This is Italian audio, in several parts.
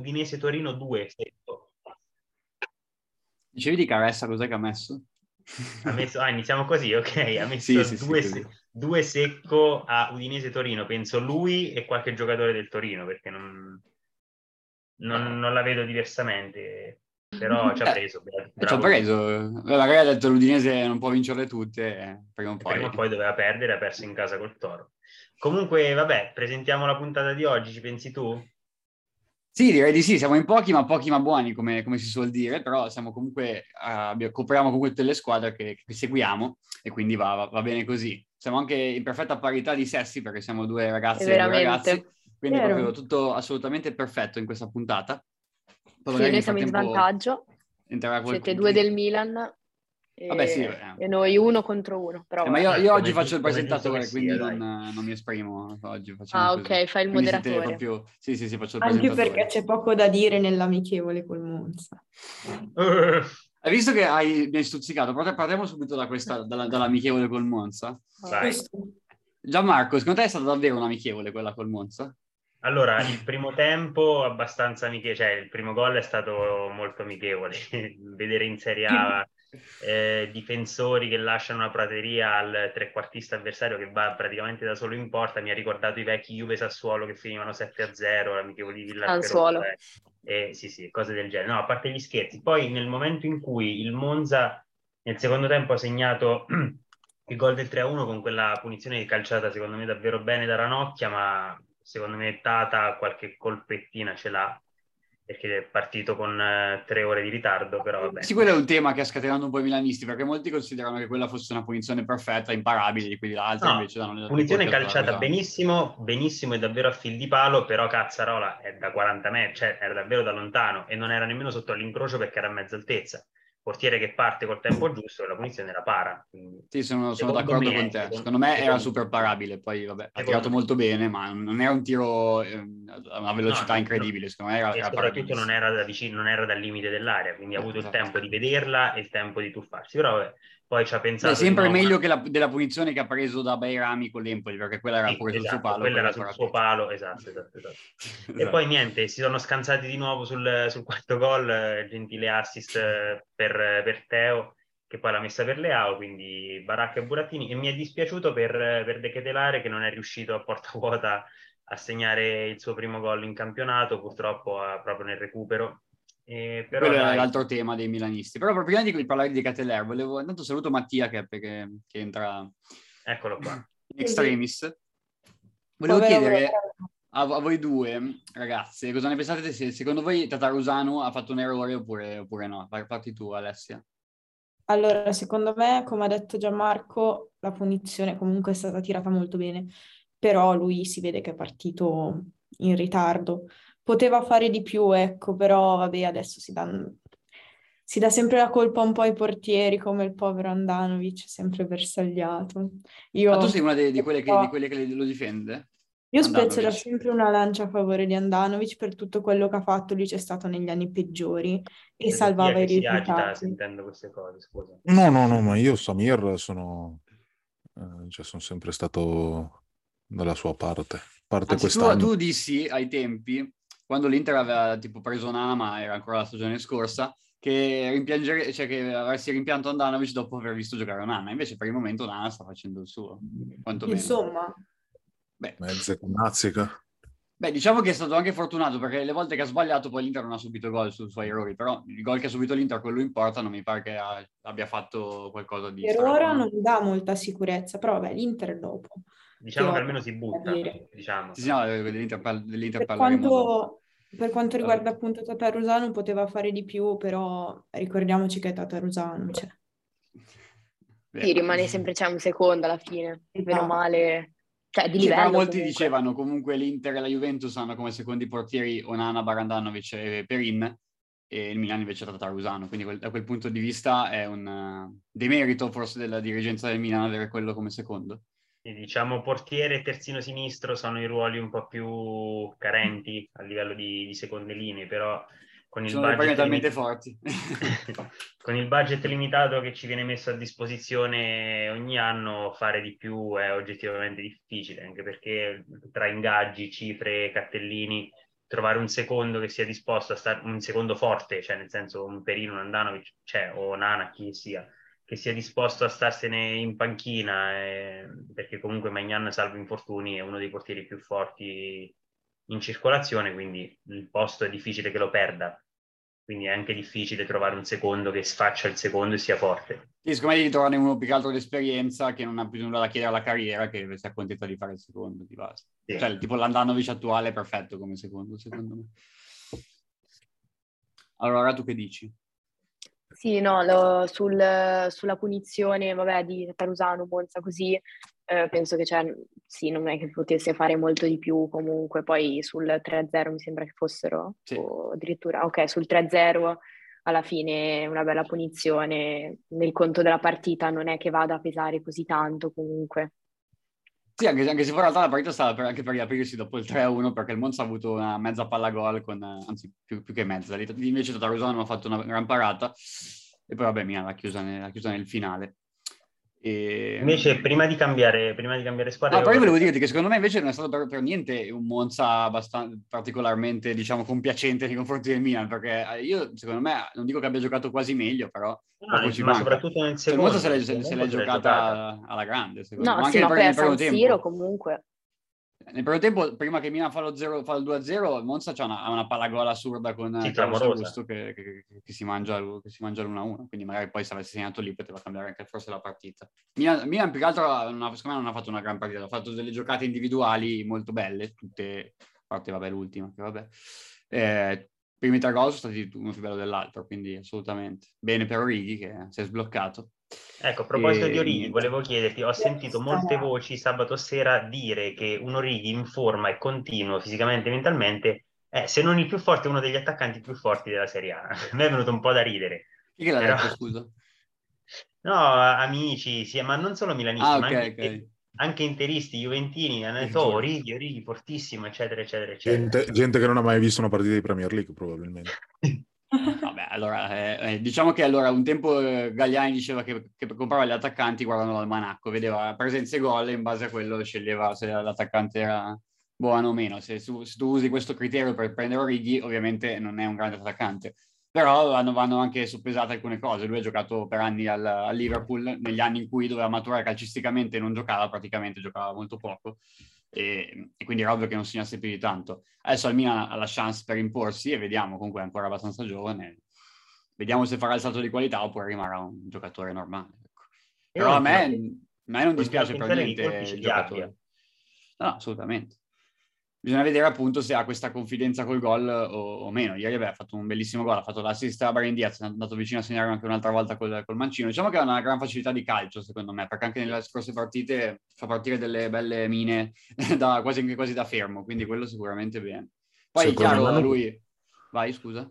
Udinese-Torino 2 secco. Dicevi di Caressa, cos'è che ha messo? Ha messo, ah, iniziamo così, ok. Ha messo Sì, due, sì, due secco a Udinese-Torino. Penso lui e qualche giocatore del Torino, perché non, non- non la vedo diversamente. Però ci ha Eh, preso. bravo. E ci ha preso. Magari ha detto l'Udinese non può vincerle tutte, eh, prima o poi. Prima o poi doveva perdere, ha perso in casa col Toro. Comunque, vabbè, presentiamo la puntata di oggi, ci pensi tu? Sì, direi di sì, siamo in pochi, ma pochi ma buoni, come, come si suol dire, però siamo comunque, abbiamo- copriamo comunque tutte le squadre che, che seguiamo e quindi va, va- va bene così. Siamo anche in perfetta parità di sessi perché siamo due ragazze e due ragazzi, quindi è Vero. proprio tutto assolutamente perfetto in questa puntata. Poi Sì, noi siamo in svantaggio, qualcuno- siete due del Milan e, Vabbè, sì, eh. e noi uno contro uno. Però Eh, ma io, io oggi faccio il presentatore, sia, quindi dai. non, non mi esprimo oggi. facciamo Ah, così. ok, fai il Quindi moderatore. proprio- Sì, sì, sì, faccio il Anche perché c'è poco da dire nell'amichevole col Monza. Uh, Hai visto che hai, mi hai stuzzicato? Però Partiamo subito da questa, dalla- dall'amichevole col Monza. Vai. Gianmarco, secondo te è stata davvero un'amichevole quella col Monza? Allora, il primo tempo abbastanza amichevole, cioè il primo gol è stato molto amichevole. Vedere in Serie A eh, difensori che lasciano una prateria al trequartista avversario che va praticamente da solo in porta mi ha ricordato i vecchi Juve Sassuolo che finivano 7-0, l'amichevole di Al suolo. Eh, sì, sì, cose del genere. No, a parte gli scherzi. Poi nel momento in cui il Monza nel secondo tempo ha segnato il gol del 3-1 con quella punizione calciata secondo me davvero bene da Ranocchia, ma secondo me Tata qualche colpettina ce l'ha perché è partito con eh, tre ore di ritardo, però vabbè. Sì, quello è un tema che ha scatenato un po' i milanisti, perché molti considerano che quella fosse una punizione perfetta, imparabile, di quelli l'altra No, invece danno le punizione calciata benissimo, benissimo e davvero a fil di palo, però Cazzarola è da 40 metri, cioè era davvero da lontano e non era nemmeno sotto all'incrocio perché era a mezza altezza. Portiere che parte col tempo giusto e la punizione era para. quindi- Sì, sono, sono d'accordo me- con te. secondo- Secondo me era secondo- super parabile. Poi, vabbè, ha tirato me- molto bene, ma non era un tiro ehm, a una velocità No, incredibile. Secondo me era, era soprattutto non era, da vicino, non era dal limite dell'area, quindi ha avuto il Esatto. tempo di vederla e il tempo di tuffarsi. Però vabbè, poi ci ha pensato... Beh, sempre no, meglio ma- che la, della punizione che ha preso da Bairami con l'Empoli, perché quella era Sì, pure sul esatto, suo palo. quella era sul suo palo, esatto, esatto, esatto. E Esatto. poi niente, si sono scansati di nuovo sul, sul quarto gol, eh, gentile assist eh, per, per Teo, che poi l'ha messa per Leao, quindi Baracca e Burattini. E mi è dispiaciuto per, per De Ketelare che non è riuscito a porta vuota a segnare il suo primo gol in campionato, purtroppo proprio nel recupero. E però Quello era dai, l'altro tema dei milanisti. Però proprio prima di parlare di Cateller, volevo... Intanto saluto Mattia che, che, che entra eccolo qua. in extremis. Volevo Povero chiedere a, a voi due, ragazze, cosa ne pensate se secondo voi Tatarusano ha fatto un errore oppure, oppure no? Par- Parti tu, Alessia. Allora, secondo me, come ha detto Gianmarco, la punizione comunque è stata tirata molto bene, però lui si vede che è partito in ritardo. Poteva fare di più, ecco, però vabbè, adesso si dà, si dà sempre la colpa un po' ai portieri, come il povero Andanovic, sempre bersagliato. Io, Ma tu sei una de- di, quelle che, di quelle che lo difende? io spezzerò sempre una lancia a favore di Andanovic per tutto quello che ha fatto, lui c'è stato negli anni peggiori e Vedo salvava i si agita risultati. sentendo queste cose, scusa. No, no, no, ma io Samir sono, eh, cioè, sono sempre stato dalla sua parte. Parte Anzi, tu, tu dissi ai tempi, quando l'Inter aveva tipo preso Nana, ma era ancora la stagione scorsa, che, rimpiangere, cioè che avresti rimpianto Andanovic dopo aver visto giocare Nana. Invece per il momento Nana sta facendo il suo. Insomma, Beh, Mezze con Nazzica. Beh, diciamo che è stato anche fortunato perché le volte che ha sbagliato poi l'Inter non ha subito gol sui suoi errori, però il gol che ha subito l'Inter, quello importa, non mi pare che ha- abbia fatto qualcosa di... per ora non dà molta sicurezza, però vabbè, l'Inter dopo. Diciamo Che che almeno si butta, diciamo. Sì, sì, no, dell'Inter, par- dell'Inter Per parleremo dopo. quanto, per quanto riguarda appunto Tatarusano, poteva fare di più, però ricordiamoci che è Tatarusano, cioè. Sì, rimane sempre c'è un secondo alla fine, bene o Esatto. male, cioè di Sì, però livello molti comunque. dicevano comunque l'Inter e la Juventus hanno come secondi portieri Onana, Barandanovic e Perin e il Milan invece è Tatarusano, quindi quel- da quel punto di vista è un eh, demerito forse della dirigenza del Milan avere quello come secondo. E diciamo portiere e terzino sinistro sono i ruoli un po' più carenti a livello di, di seconde linee, però con il, Sono dei premi budget talmente limi- forti. con il budget limitato che ci viene messo a disposizione ogni anno, fare di più è oggettivamente difficile, anche perché tra ingaggi, cifre, cartellini trovare un secondo che sia disposto a stare, un secondo forte, cioè nel senso un Perino, un Andanovic, cioè, o Nana, chi sia, che sia disposto a starsene in panchina, eh, perché comunque Magnan, salvo infortuni, è uno dei portieri più forti in circolazione, quindi il posto è difficile che lo perda. Quindi è anche difficile trovare un secondo che faccia il secondo e sia forte. Sì, secondo me devi trovare uno più che altro d'esperienza che non ha più nulla da chiedere alla carriera, che si accontenta di fare il secondo di base. Sì. Cioè, tipo l'Andanovic attuale è perfetto come secondo, secondo me. Allora, tu che dici? Sì, no, lo- sul- sulla punizione, vabbè, di Tarusano, Monza, così, eh, penso che cioè, sì, non è che potesse fare molto di più comunque, poi sul 3-0 mi sembra che fossero, Sì. o addirittura, ok, sul 3-0 alla fine una bella punizione, nel conto della partita non è che vada a pesare così tanto comunque. Sì, anche, anche se in realtà la partita stava per, anche per riaprirsi dopo il 3-1 perché il Monza ha avuto una mezza palla gol, con, anzi più, più che mezza. Invece Tarusano ha fatto una gran parata e poi vabbè Milan l'ha chiusa, chiusa nel finale. E... Invece, prima di cambiare, prima di cambiare squadra, No, però io vorrei- volevo dirti che secondo me invece non è stato per, per niente un Monza abbastanza particolarmente, diciamo, compiacente nei confronti del Milan, perché eh, io, secondo me, non dico che abbia giocato quasi meglio, però No, poco ci ma manca. soprattutto nel Cioè, secondo. Monza se l'è, se- l'è giocata alla grande, secondo No, me. sì, Anche a nel primo San tempo. Siro comunque, Nel primo tempo, prima che Milan fa, lo zero- fa il 2-0, il Monza c'ha una, ha una palla assurda con Sì, Carlos. Augusto che, che- che- si mangia, che si mangia l'1-1, quindi magari poi se avesse segnato lì poteva cambiare anche forse la partita. Milan, Milan più che altro, non ha- secondo me non ha fatto una gran partita, ha fatto delle giocate individuali molto belle, tutte, a parte vabbè l'ultima, che vabbè. Eh, i primi tre gol sono stati uno più bello dell'altro, quindi assolutamente. Bene per Orighi che si è sbloccato. Ecco, a proposito E di Orighi, niente. volevo chiederti, ho sentito molte voci sabato sera dire che un Orighi in forma e continuo fisicamente e mentalmente è, se non il più forte, uno degli attaccanti più forti della Serie A. A me è venuto un po' da ridere. Chi che l'ha Però- detto, scusa? No, amici, sì, ma non solo milanisti, Ah, ma ok, anche, ok. anche interisti, juventini, hanno detto, oh, Orighi, Orighi, fortissimo, eccetera, eccetera, eccetera. Gente, gente che non ha mai visto una partita di Premier League, probabilmente. Allora, eh, eh, diciamo che allora un tempo eh, Gagliani diceva che, che comprava gli attaccanti guardando l'almanacco, vedeva presenze e gol e in base a quello sceglieva se l'attaccante era buono o meno. Se, su- se tu usi questo criterio per prendere Orighi, ovviamente non è un grande attaccante. Però vanno, vanno anche soppesate alcune cose. Lui ha giocato per anni al, al Liverpool, negli anni in cui doveva maturare calcisticamente e non giocava, praticamente giocava molto poco. E, e quindi era ovvio che non segnasse più di tanto. Adesso al ha la chance per imporsi e vediamo, comunque è ancora abbastanza giovane. Vediamo se farà il salto di qualità oppure rimarrà un giocatore normale. ecco. Però a me, a me non dispiace per niente il giocatore. No, no, assolutamente. Bisogna vedere appunto se ha questa confidenza col gol o, o meno. Ieri vabbè, ha fatto un bellissimo gol, ha fatto l'assist a Brian Diaz, è andato vicino a segnare anche un'altra volta col, col mancino. Diciamo che ha una gran facilità di calcio, secondo me, perché anche nelle scorse partite fa partire delle belle mine da, quasi, quasi da fermo, quindi quello sicuramente bene. Poi Secondo chiaro, me lui... Vai, scusa.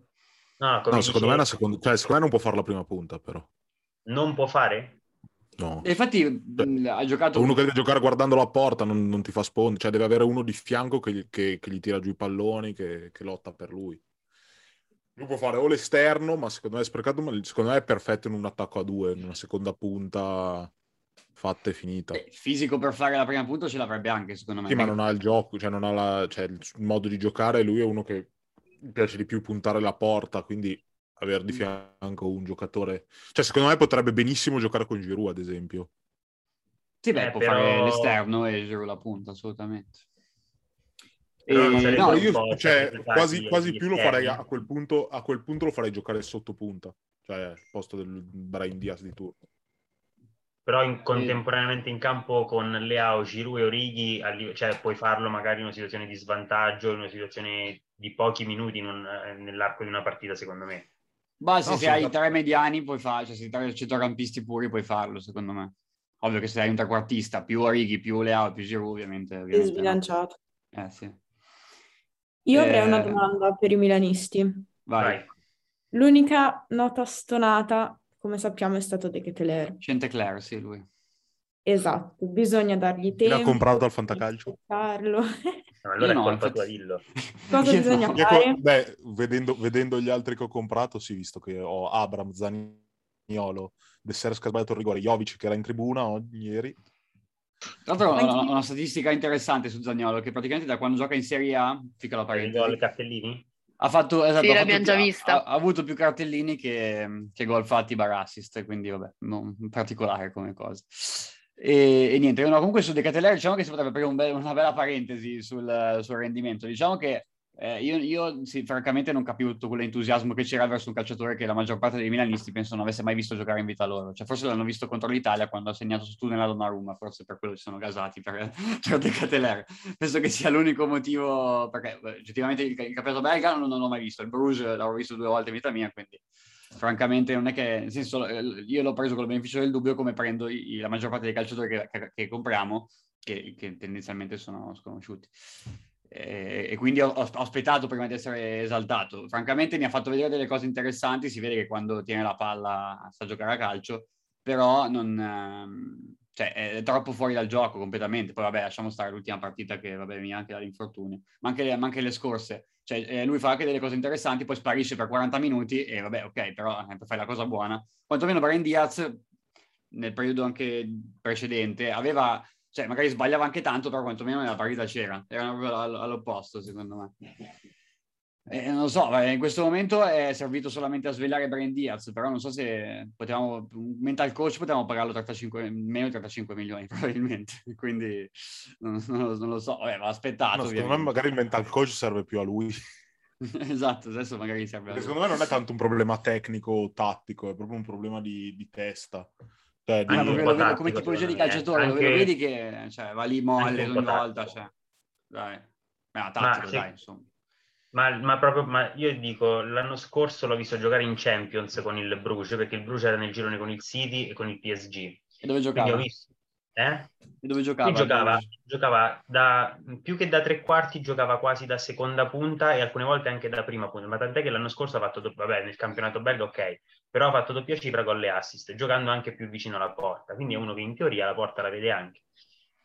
No, come No, secondo me, è dicevo, una seconda... cioè, secondo me non può fare la prima punta, però. non può fare? No. E infatti mh, ha giocato... Uno che deve giocare guardando la porta non, non ti fa sponda, cioè deve avere uno di fianco che, gli- che- che gli tira giù i palloni, che, che lotta per lui. Lui può fare o l'esterno, ma secondo me è sprecato, ma secondo me è perfetto in un attacco a due, in una seconda punta fatta e finita. eh, fisico per fare la prima punta ce l'avrebbe anche, secondo me. Sì, ma non ha il gioco, cioè non ha la- cioè, il modo di giocare, lui è uno che gli piace di più puntare la porta, quindi avere Mm. di fianco un giocatore... Cioè, secondo me potrebbe benissimo giocare con Giroud, ad esempio. Sì, beh, Eh, può però- fare l'esterno e Giroud la punta, assolutamente. E- no, io, cioè, quasi, quasi più lo farei a quel punto, a quel punto lo farei giocare sotto punta, cioè al posto del Brian Diaz di turno. Però in- contemporaneamente in campo con Leao, Giroud e Orighi, cioè puoi farlo magari in una situazione di svantaggio, in una situazione di pochi minuti in un- eh, nell'arco di una partita, secondo me. Basta, No, se hai tre mediani puoi farlo, cioè se hai tre centrocampisti puri puoi farlo, secondo me. Ovvio che se hai un trequartista, più Orighi, più Leao, più Giroud, ovviamente. È ovviamente no. sbilanciato. Eh, sì. Io avrei Eh, una domanda per i milanisti. Vai, Vai. L'unica nota stonata, come sappiamo, è stato De Keteler. Chantecler, sì, lui. Esatto, bisogna dargli Chi l'ha tempo. comprato al fantacalcio? aspettarlo. No, allora Io è no, colpa infatti- tua, dillo. Cosa Io bisogna no. Fare? co- Beh, vedendo, vedendo gli altri che ho comprato, sì, visto che ho Abram, Zaniolo, De Seres che ha sbagliato il rigore, Jovic che era in tribuna oggi, ieri, Tra l'altro ho una, una, statistica interessante su Zagnolo, che praticamente da quando gioca in Serie A, fica la parentesi. Gol cartellini? Ha fatto, esatto, sì, l'abbiamo già vista. Ha, ha, avuto più cartellini che, che gol fatti bar assist, quindi vabbè, non particolare come cosa. E, e niente, no, comunque su De Catellere diciamo che si potrebbe aprire un be- una bella parentesi sul, sul rendimento. Diciamo che eh, io, io sì, francamente non capivo tutto quell'entusiasmo che c'era verso un calciatore che la maggior parte dei milanisti penso non avesse mai visto giocare in vita loro. Cioè, forse l'hanno visto contro l'Italia quando ha segnato su nella Donnarumma, forse per quello ci sono gasati per, per De. Penso che sia l'unico motivo, perché oggettivamente il, il campionato belga non, non l'ho mai visto, il Bruges l'avevo visto due volte in vita mia, quindi francamente non è che, nel senso, eh, io l'ho preso con il beneficio del dubbio come prendo i, la maggior parte dei calciatori che, che, che compriamo, che, che, tendenzialmente sono sconosciuti. E, e quindi ho, ho, aspettato prima di essere esaltato. Francamente mi ha fatto vedere delle cose interessanti, si vede che quando tiene la palla sa giocare a calcio, però non, ehm, cioè, è troppo fuori dal gioco completamente. Poi vabbè, lasciamo stare l'ultima partita che vabbè, mi anche dall'infortunio, ma anche, ma anche le scorse cioè, eh, lui fa anche delle cose interessanti, poi sparisce per 40 minuti e vabbè, ok, però eh, fai la cosa buona. Quantomeno Brian Diaz, nel periodo anche precedente, aveva, cioè magari sbagliava anche tanto, però quantomeno nella partita c'era. Era proprio all'opposto, secondo me. Eh, non lo so, in questo momento è servito solamente a svegliare Brian Diaz, però non so se potevamo, mental coach potevamo pagarlo 35, meno di 35 milioni probabilmente, quindi non, non, non lo so, Vabbè, l'ho aspettato. No, secondo me magari il mental coach serve più a lui. esatto, adesso magari serve a lui. Secondo me non è tanto un problema tecnico o tattico, è proprio un problema di, di testa. Cioè, di... Lo tattico, come tipologia di calciatore, anche... lo vedi che cioè, va lì molle ogni volta, cioè. dai. Ma tattico, Ma, dai, insomma. Ma, ma, proprio, ma io dico, l'anno scorso l'ho visto giocare in Champions con il Bruges, perché il Bruges era nel girone con il City e con il PSG. E dove giocava? Visto, eh? E dove giocava? giocava, giocava da, più che da tre quarti, giocava quasi da seconda punta e alcune volte anche da prima punta. Ma tant'è che l'anno scorso ha fatto, vabbè, nel campionato belga, ok, però ha fatto doppia cifra con le assist, giocando anche più vicino alla porta. Quindi è uno che in teoria la porta la vede anche.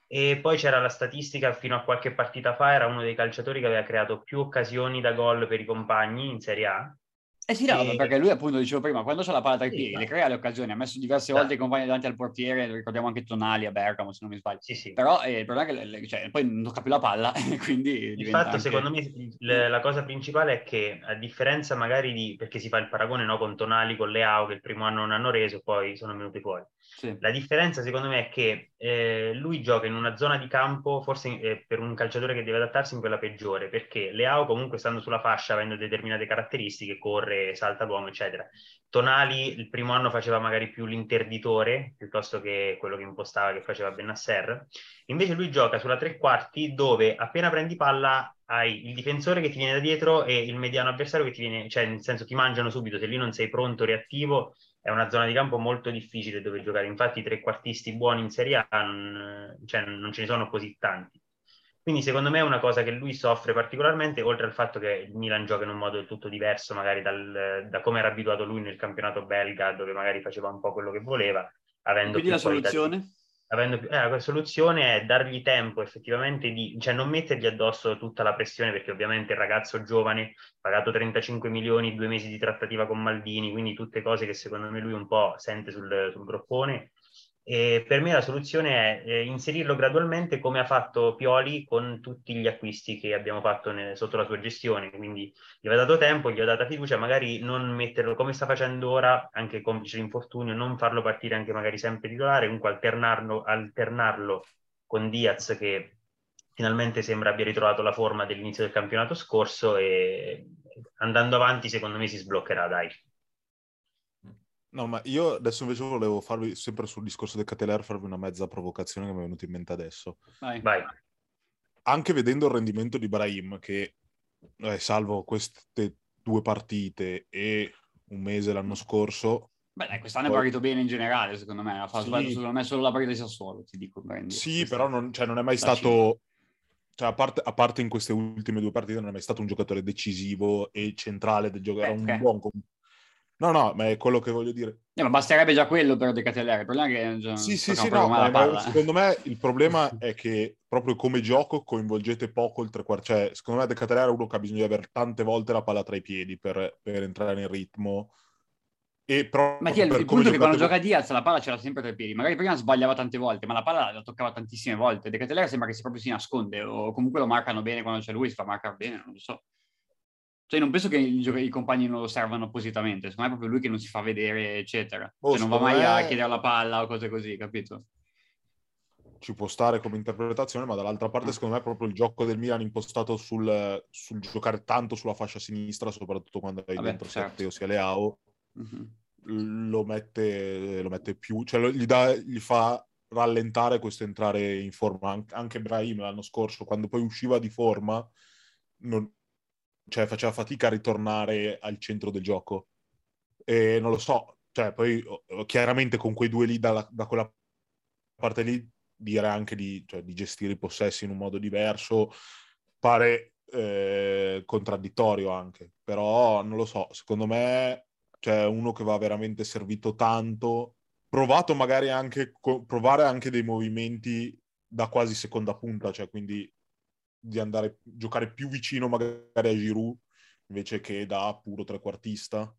E poi c'era la statistica, fino a qualche partita fa era uno dei calciatori che aveva creato più occasioni da gol per i compagni in Serie A eh sì, no, e... perché lui appunto dicevo prima, quando c'ha la palla tra i piedi, sì, le crea le occasioni, ha messo diverse volte i compagni davanti al portiere, ricordiamo anche Tonali a Bergamo se non mi sbaglio. Sì, sì. Però eh, il problema è che le, cioè, poi non tocca più la palla, quindi... Il fatto anche... secondo me le, la cosa principale è che a differenza magari di, perché si fa il paragone no, con Tonali, con Leao che il primo anno non hanno reso, poi sono venuti fuori. Sì. La differenza secondo me è che eh, lui gioca in una zona di campo, forse eh, per un calciatore che deve adattarsi in quella peggiore, perché Leao comunque stando sulla fascia, avendo determinate caratteristiche, corre, salta l'uomo, eccetera. Tonali il primo anno faceva magari più l'interditore piuttosto che quello che impostava che faceva Benasser. Invece lui gioca sulla tre quarti dove appena prendi palla hai il difensore che ti viene da dietro e il mediano avversario che ti viene, cioè nel senso ti mangiano subito, se lì non sei pronto, reattivo, è una zona di campo molto difficile dove giocare. Infatti i trequartisti buoni in Serie A non, cioè, non ce ne sono così tanti. Quindi secondo me è una cosa che lui soffre particolarmente, oltre al fatto che il Milan gioca in un modo del tutto diverso, magari dal, da come era abituato lui nel campionato belga, dove magari faceva un po' quello che voleva. Avendo Quindi la soluzione? Di, avendo più, eh, la soluzione è dargli tempo effettivamente di, cioè non mettergli addosso tutta la pressione, perché ovviamente il ragazzo giovane, pagato 35 milioni, due mesi di trattativa con Maldini, quindi tutte cose che secondo me lui un po' sente sul, sul groppone e per me la soluzione è inserirlo gradualmente come ha fatto Pioli con tutti gli acquisti che abbiamo fatto ne, sotto la sua gestione. Quindi gli ho dato tempo, gli ho data fiducia, magari non metterlo come sta facendo ora, anche complice l'infortunio, non farlo partire anche magari sempre titolare, comunque alternarlo, alternarlo con Diaz che finalmente sembra abbia ritrovato la forma dell'inizio del campionato scorso e andando avanti secondo me si sbloccherà, dai. No, ma io adesso invece volevo farvi, sempre sul discorso del Cateler, farvi una mezza provocazione che mi è venuta in mente adesso. Vai. Vai. Anche vedendo il rendimento di Brahim, che eh, salvo queste due partite e un mese l'anno scorso... Beh, dai, quest'anno poi... è partito bene in generale, secondo me. Ha fatto sì. secondo me solo la partita di Sassuolo, ti dico. Prendi. Sì, Questa... però non, cioè, non, è mai stato... Cioè, a parte, a parte, in queste ultime due partite, non è mai stato un giocatore decisivo e centrale del gioco. Era un okay. buon No, no, ma è quello che voglio dire. Eh, ma basterebbe già quello per decatellare. Il problema è che già sì, sì, sì, no, ma secondo me il problema è che proprio come gioco coinvolgete poco il tre quarti. Cioè, secondo me decatellare è uno che ha bisogno di avere tante volte la palla tra i piedi per, per entrare nel ritmo E però Ma il, per il come punto è che quando gioca Diaz la palla ce l'ha sempre tra i piedi. Magari prima sbagliava tante volte, ma la palla la toccava tantissime volte. De sembra che si proprio si nasconde o comunque lo marcano bene quando c'è lui, si fa marcare bene, non lo so. Cioè non penso che i, compagni non lo servano appositamente, secondo me è proprio lui che non si fa vedere, eccetera. Oh, cioè non va mai a me- chiedere la palla o cose così, capito? ci può stare come interpretazione, ma dall'altra parte, Mm. secondo me, proprio il gioco del Milan impostato sul, sul giocare tanto sulla fascia sinistra, soprattutto quando hai Vabbè, dentro certo. Teo sia Leao, Mhm. lo mette, lo mette più, cioè gli, dà- gli fa rallentare questo entrare in forma. An- Anche Brahim l'anno scorso, quando poi usciva di forma, non- cioè, faceva fatica a ritornare al centro del gioco. E non lo so, cioè, poi oh, chiaramente con quei due lì dalla- da quella parte lì dire anche di, cioè, di gestire i possessi in un modo diverso pare eh, contraddittorio anche, però non lo so, secondo me c'è uno che va veramente servito tanto, provato magari anche, co- provare anche dei movimenti da quasi seconda punta, cioè quindi di andare giocare più vicino magari a Giroud invece che da puro trequartista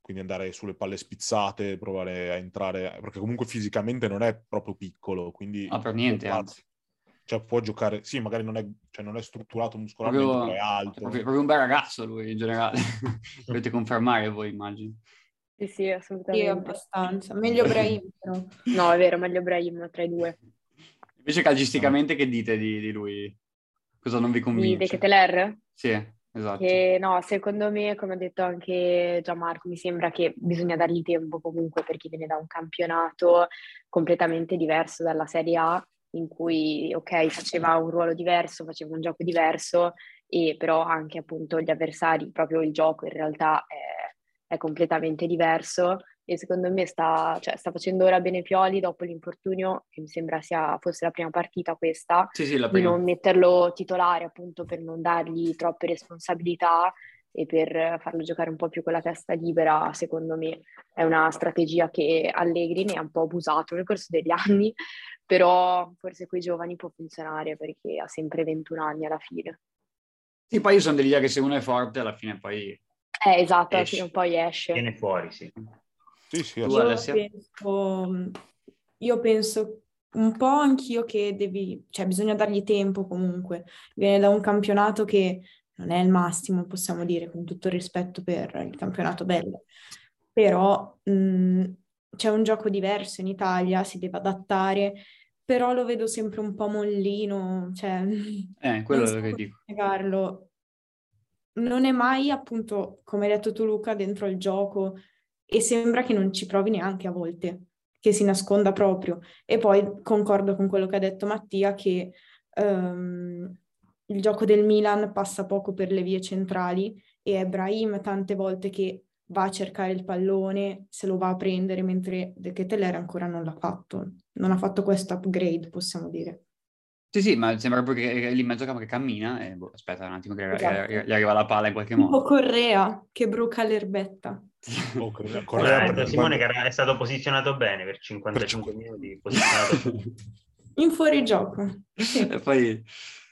quindi andare sulle palle spizzate, provare a entrare, perché comunque fisicamente non è proprio piccolo, quindi... Ah, per niente, anzi. Cioè può giocare, sì, magari non è, cioè, non è strutturato muscolarmente, Proprio, è alto. proprio- proprio un bel ragazzo lui in generale. Dovete confermare voi, immagino. Sì, sì, Sì, assolutamente. abbastanza. Meglio Brahim, però. No, è vero, meglio Brahim tra i due. Invece calcisticamente che dite di, di lui? Cosa non vi Di convince? De Keteler? Sì, esatto. Che no, secondo me, come ha detto anche Gianmarco, mi sembra che bisogna dargli tempo comunque perché viene da un campionato completamente diverso dalla Serie A, in cui, ok, faceva un ruolo diverso, faceva un gioco diverso, e però anche appunto gli avversari, proprio il gioco in realtà è, è completamente diverso. E secondo me sta, cioè, sta facendo ora bene Pioli dopo l'infortunio, che mi sembra sia fosse la prima partita questa, Sì, sì, la di non metterlo titolare appunto per non dargli troppe responsabilità e per farlo giocare un po' più con la testa libera, secondo me è una strategia che Allegri ne ha un po' abusato nel corso degli anni, però forse con i giovani può funzionare perché ha sempre 21 anni alla fine. Sì, poi io sono dell'idea che se uno è forte alla fine poi... Eh, esatto, alla Esce. fine poi esce. Viene fuori, sì. Sì, sì, Io penso, io penso un po' anch'io che devi, cioè bisogna dargli tempo comunque. Viene da un campionato che non è il massimo, possiamo dire, con tutto il rispetto per il campionato bello. Però mh, c'è un gioco diverso in Italia, si deve adattare, però lo vedo sempre un po' mollino, cioè Eh, quello non è so che dico. spiegarlo. Non è mai, appunto, come hai detto tu Luca, dentro il gioco e sembra che non ci provi neanche a volte, che si nasconda proprio. E poi concordo con quello che ha detto Mattia, che ehm, il gioco del Milan passa poco per le vie centrali e è Brahim tante volte che va a cercare il pallone, se lo va a prendere, mentre De Ketelaere ancora non l'ha fatto. Non ha fatto questo upgrade, possiamo dire. Sì, sì, ma sembra proprio che, lì in mezzo campo che cammina e boh, aspetta un attimo che Esatto. gli arriva la palla in qualche Un po' modo. Correa che bruca l'erbetta. Oh, Correa- Correa per- Simone che era- è stato posizionato bene per 55 minuti, posizionato bene. In fuorigioco. Sì. E poi...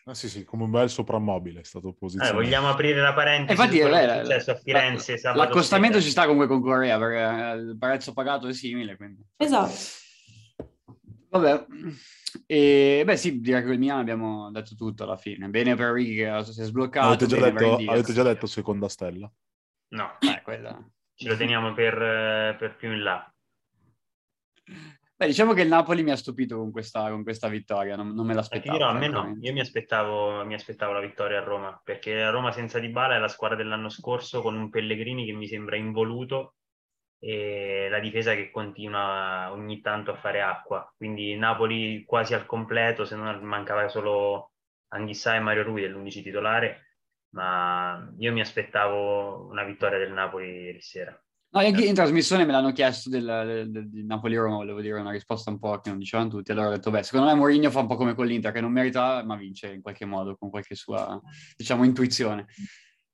Ah, sì, sì, come un bel soprammobile è stato Eh, posizionato. vogliamo aprire la parentesi Infatti, eh, è successo a Firenze la- l'accostamento sera? ci sta comunque con Corea perché eh, il prezzo pagato è simile, quindi... Esatto. Vabbè, e beh sì, direi che il Milan abbiamo detto tutto alla fine. Bene per Righi che si è sbloccato, Avete già, per detto, avete già detto seconda stella. No, Eh, quella... ce lo teniamo per, eh, per più in là. Beh, diciamo che il Napoli mi ha stupito con questa, con questa vittoria, non, non me l'aspettavo. dirò, a me no, io mi aspettavo, mi aspettavo la vittoria a Roma, perché la Roma senza Dybala è la squadra dell'anno scorso con un Pellegrini che mi sembra involuto e la difesa che continua ogni tanto a fare acqua, quindi Napoli quasi al completo, se non mancava solo Anghissà e Mario Rui dell'11 titolare, ma io mi aspettavo una vittoria del Napoli ieri sera. No, anche in trasmissione me l'hanno chiesto del, del, del- di Napoli-Roma, volevo dire una risposta un po' che non dicevano tutti, allora ho detto, beh, secondo me Mourinho fa un po' come con l'Inter, che non merita, ma vince in qualche modo, con qualche sua, diciamo, intuizione.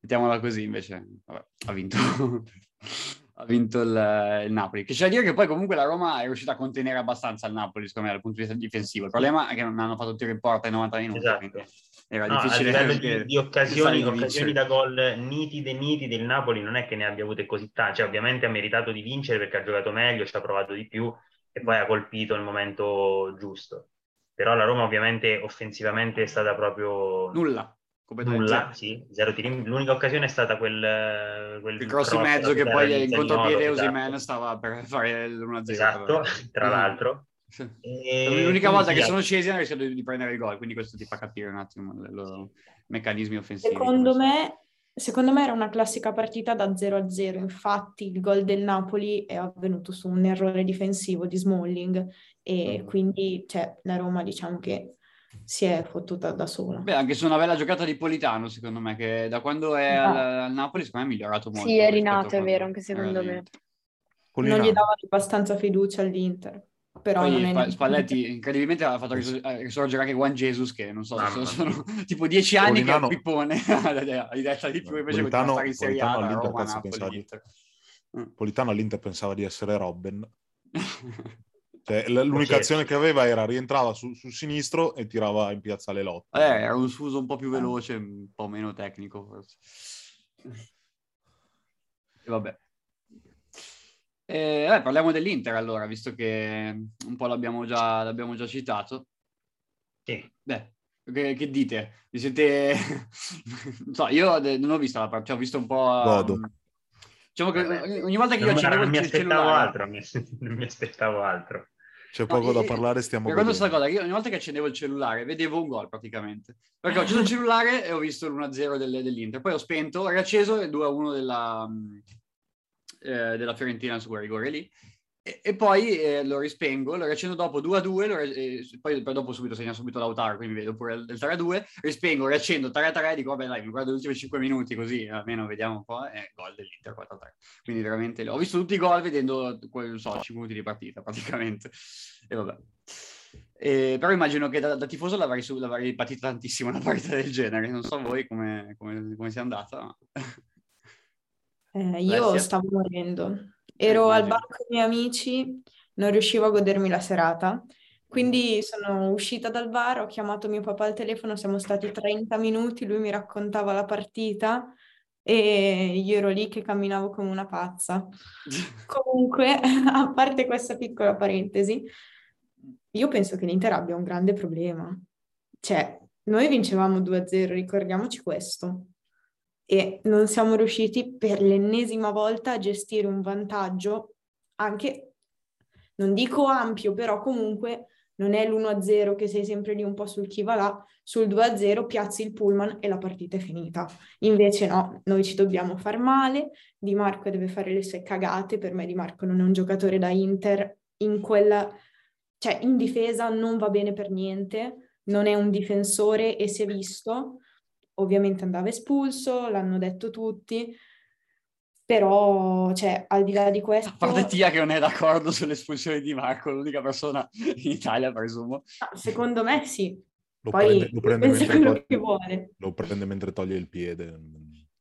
Mettiamola così, invece, vabbè, ha vinto. ha vinto il, il Napoli. Che c'è da dire che poi comunque la Roma è riuscita a contenere abbastanza il Napoli, secondo me, dal punto di vista difensivo. Il problema è che non hanno fatto tiro in porta in 90 minuti. Esatto. era No, a difficile livello perché di, di occasioni, occasioni da gol nitide, nitide, il Napoli non è che ne abbia avute così tante, cioè ovviamente ha meritato di vincere perché ha giocato meglio, ci ha provato di più e poi ha colpito il momento giusto. Però la Roma ovviamente offensivamente è stata proprio Nulla, nulla, sì, zero tiri. L'unica occasione è stata quel, quel Il cross in mezzo che poi di in contropiede esatto. Osimhen stava per fare l'1-0. Esatto, tra Mm. l'altro. E L'unica volta che sono scesi hanno rischiato di, prendere il gol, quindi questo ti fa capire un attimo i loro meccanismi offensivi. Secondo me, secondo me era una classica partita da 0 a 0. Infatti, il gol del Napoli è avvenuto su un errore difensivo di Smalling e Mm. quindi cioè, la Roma diciamo che si è fottuta da sola. Beh, anche su una bella giocata di Politano, secondo me, che da quando è al, al Napoli, secondo me è migliorato molto. Sì, è rinato, è vero, anche secondo me. all'Inter. Non gli davano abbastanza fiducia all'Inter, però Poi Spalletti incredibilmente ha fatto risor- eh, risorgere anche Juan Jesus, che non so, Mamma sono, sono tipo dieci anni che è un Politano- pippone, di detta di più, invece Politano- stare in Serie A, Politano all'Inter, Roma, Napoli, pensava di-. Politano all'Inter pensava di essere Robben. Cioè, l'unica azione che aveva era rientrava su- sul sinistro e tirava in piazza le lotte. Eh, era un fuso un po' più veloce, un po' meno tecnico forse. E vabbè. Eh, vabbè, parliamo dell'Inter allora, visto che un po' l'abbiamo già, l'abbiamo già citato. Sì. Beh, che, che dite? Vi siete... non so, io non ho visto la partita, ho visto un po'... Godo. um, Diciamo che ogni- volta che io Non, mi- accendevo non mi il aspettavo cellulare... altro, mi- non mi aspettavo altro. C'è No, poco da io- parlare, stiamo Per quanto sta godendo. cosa, io ogni volta che accendevo il cellulare vedevo un gol praticamente. Perché ho acceso il cellulare e ho visto l'1-0 del- dell'Inter. Poi ho spento, ho riacceso e 2-1 della, mm, eh, della Fiorentina su quel rigore lì. E, e poi eh, lo rispengo, lo riaccendo dopo 2-2, lo ri- e poi, poi dopo subito segna subito Lautaro, quindi vedo pure il, il 3-2, rispengo, riaccendo 3-3, dico vabbè dai, mi guardo gli ultimi 5 minuti così almeno vediamo un po', e gol dell'Inter 4-3. Quindi veramente ho visto tutti i gol vedendo, non so, 5 minuti di partita praticamente. E vabbè. Eh, però immagino che da, da tifoso l'avrei, su- l'avrei patita tantissimo una partita del genere. Non so voi come, come, come sia andata. ma- Eh, io Alessia? stavo morendo. Ero al bar con i miei amici, non riuscivo a godermi la serata. Quindi sono uscita dal bar, ho chiamato mio papà al telefono, siamo stati 30 minuti, lui mi raccontava la partita e io ero lì che camminavo come una pazza. Comunque, a parte questa piccola parentesi, io penso che l'Inter abbia un grande problema. Cioè, noi vincevamo 2-0, ricordiamoci questo. E non siamo riusciti per l'ennesima volta a gestire un vantaggio anche, non dico ampio, però comunque non è l'1-0 che sei sempre lì un po' sul chi va là, sul 2-0 piazzi il pullman e la partita è finita. Invece no, noi ci dobbiamo far male, Di Marco deve fare le sue cagate, per me Di Marco non è un giocatore da Inter in quella, cioè in difesa non va bene per niente, non è un difensore e si è visto, ovviamente andava espulso, l'hanno detto tutti, però cioè al di là di questo... A parte Tia che non è d'accordo sull'espulsione di Marco, l'unica persona in Italia, presumo. No, secondo me sì, Lo poi prende, lo prende pensa mentre quello toglie- che vuole. lo prende mentre toglie il piede.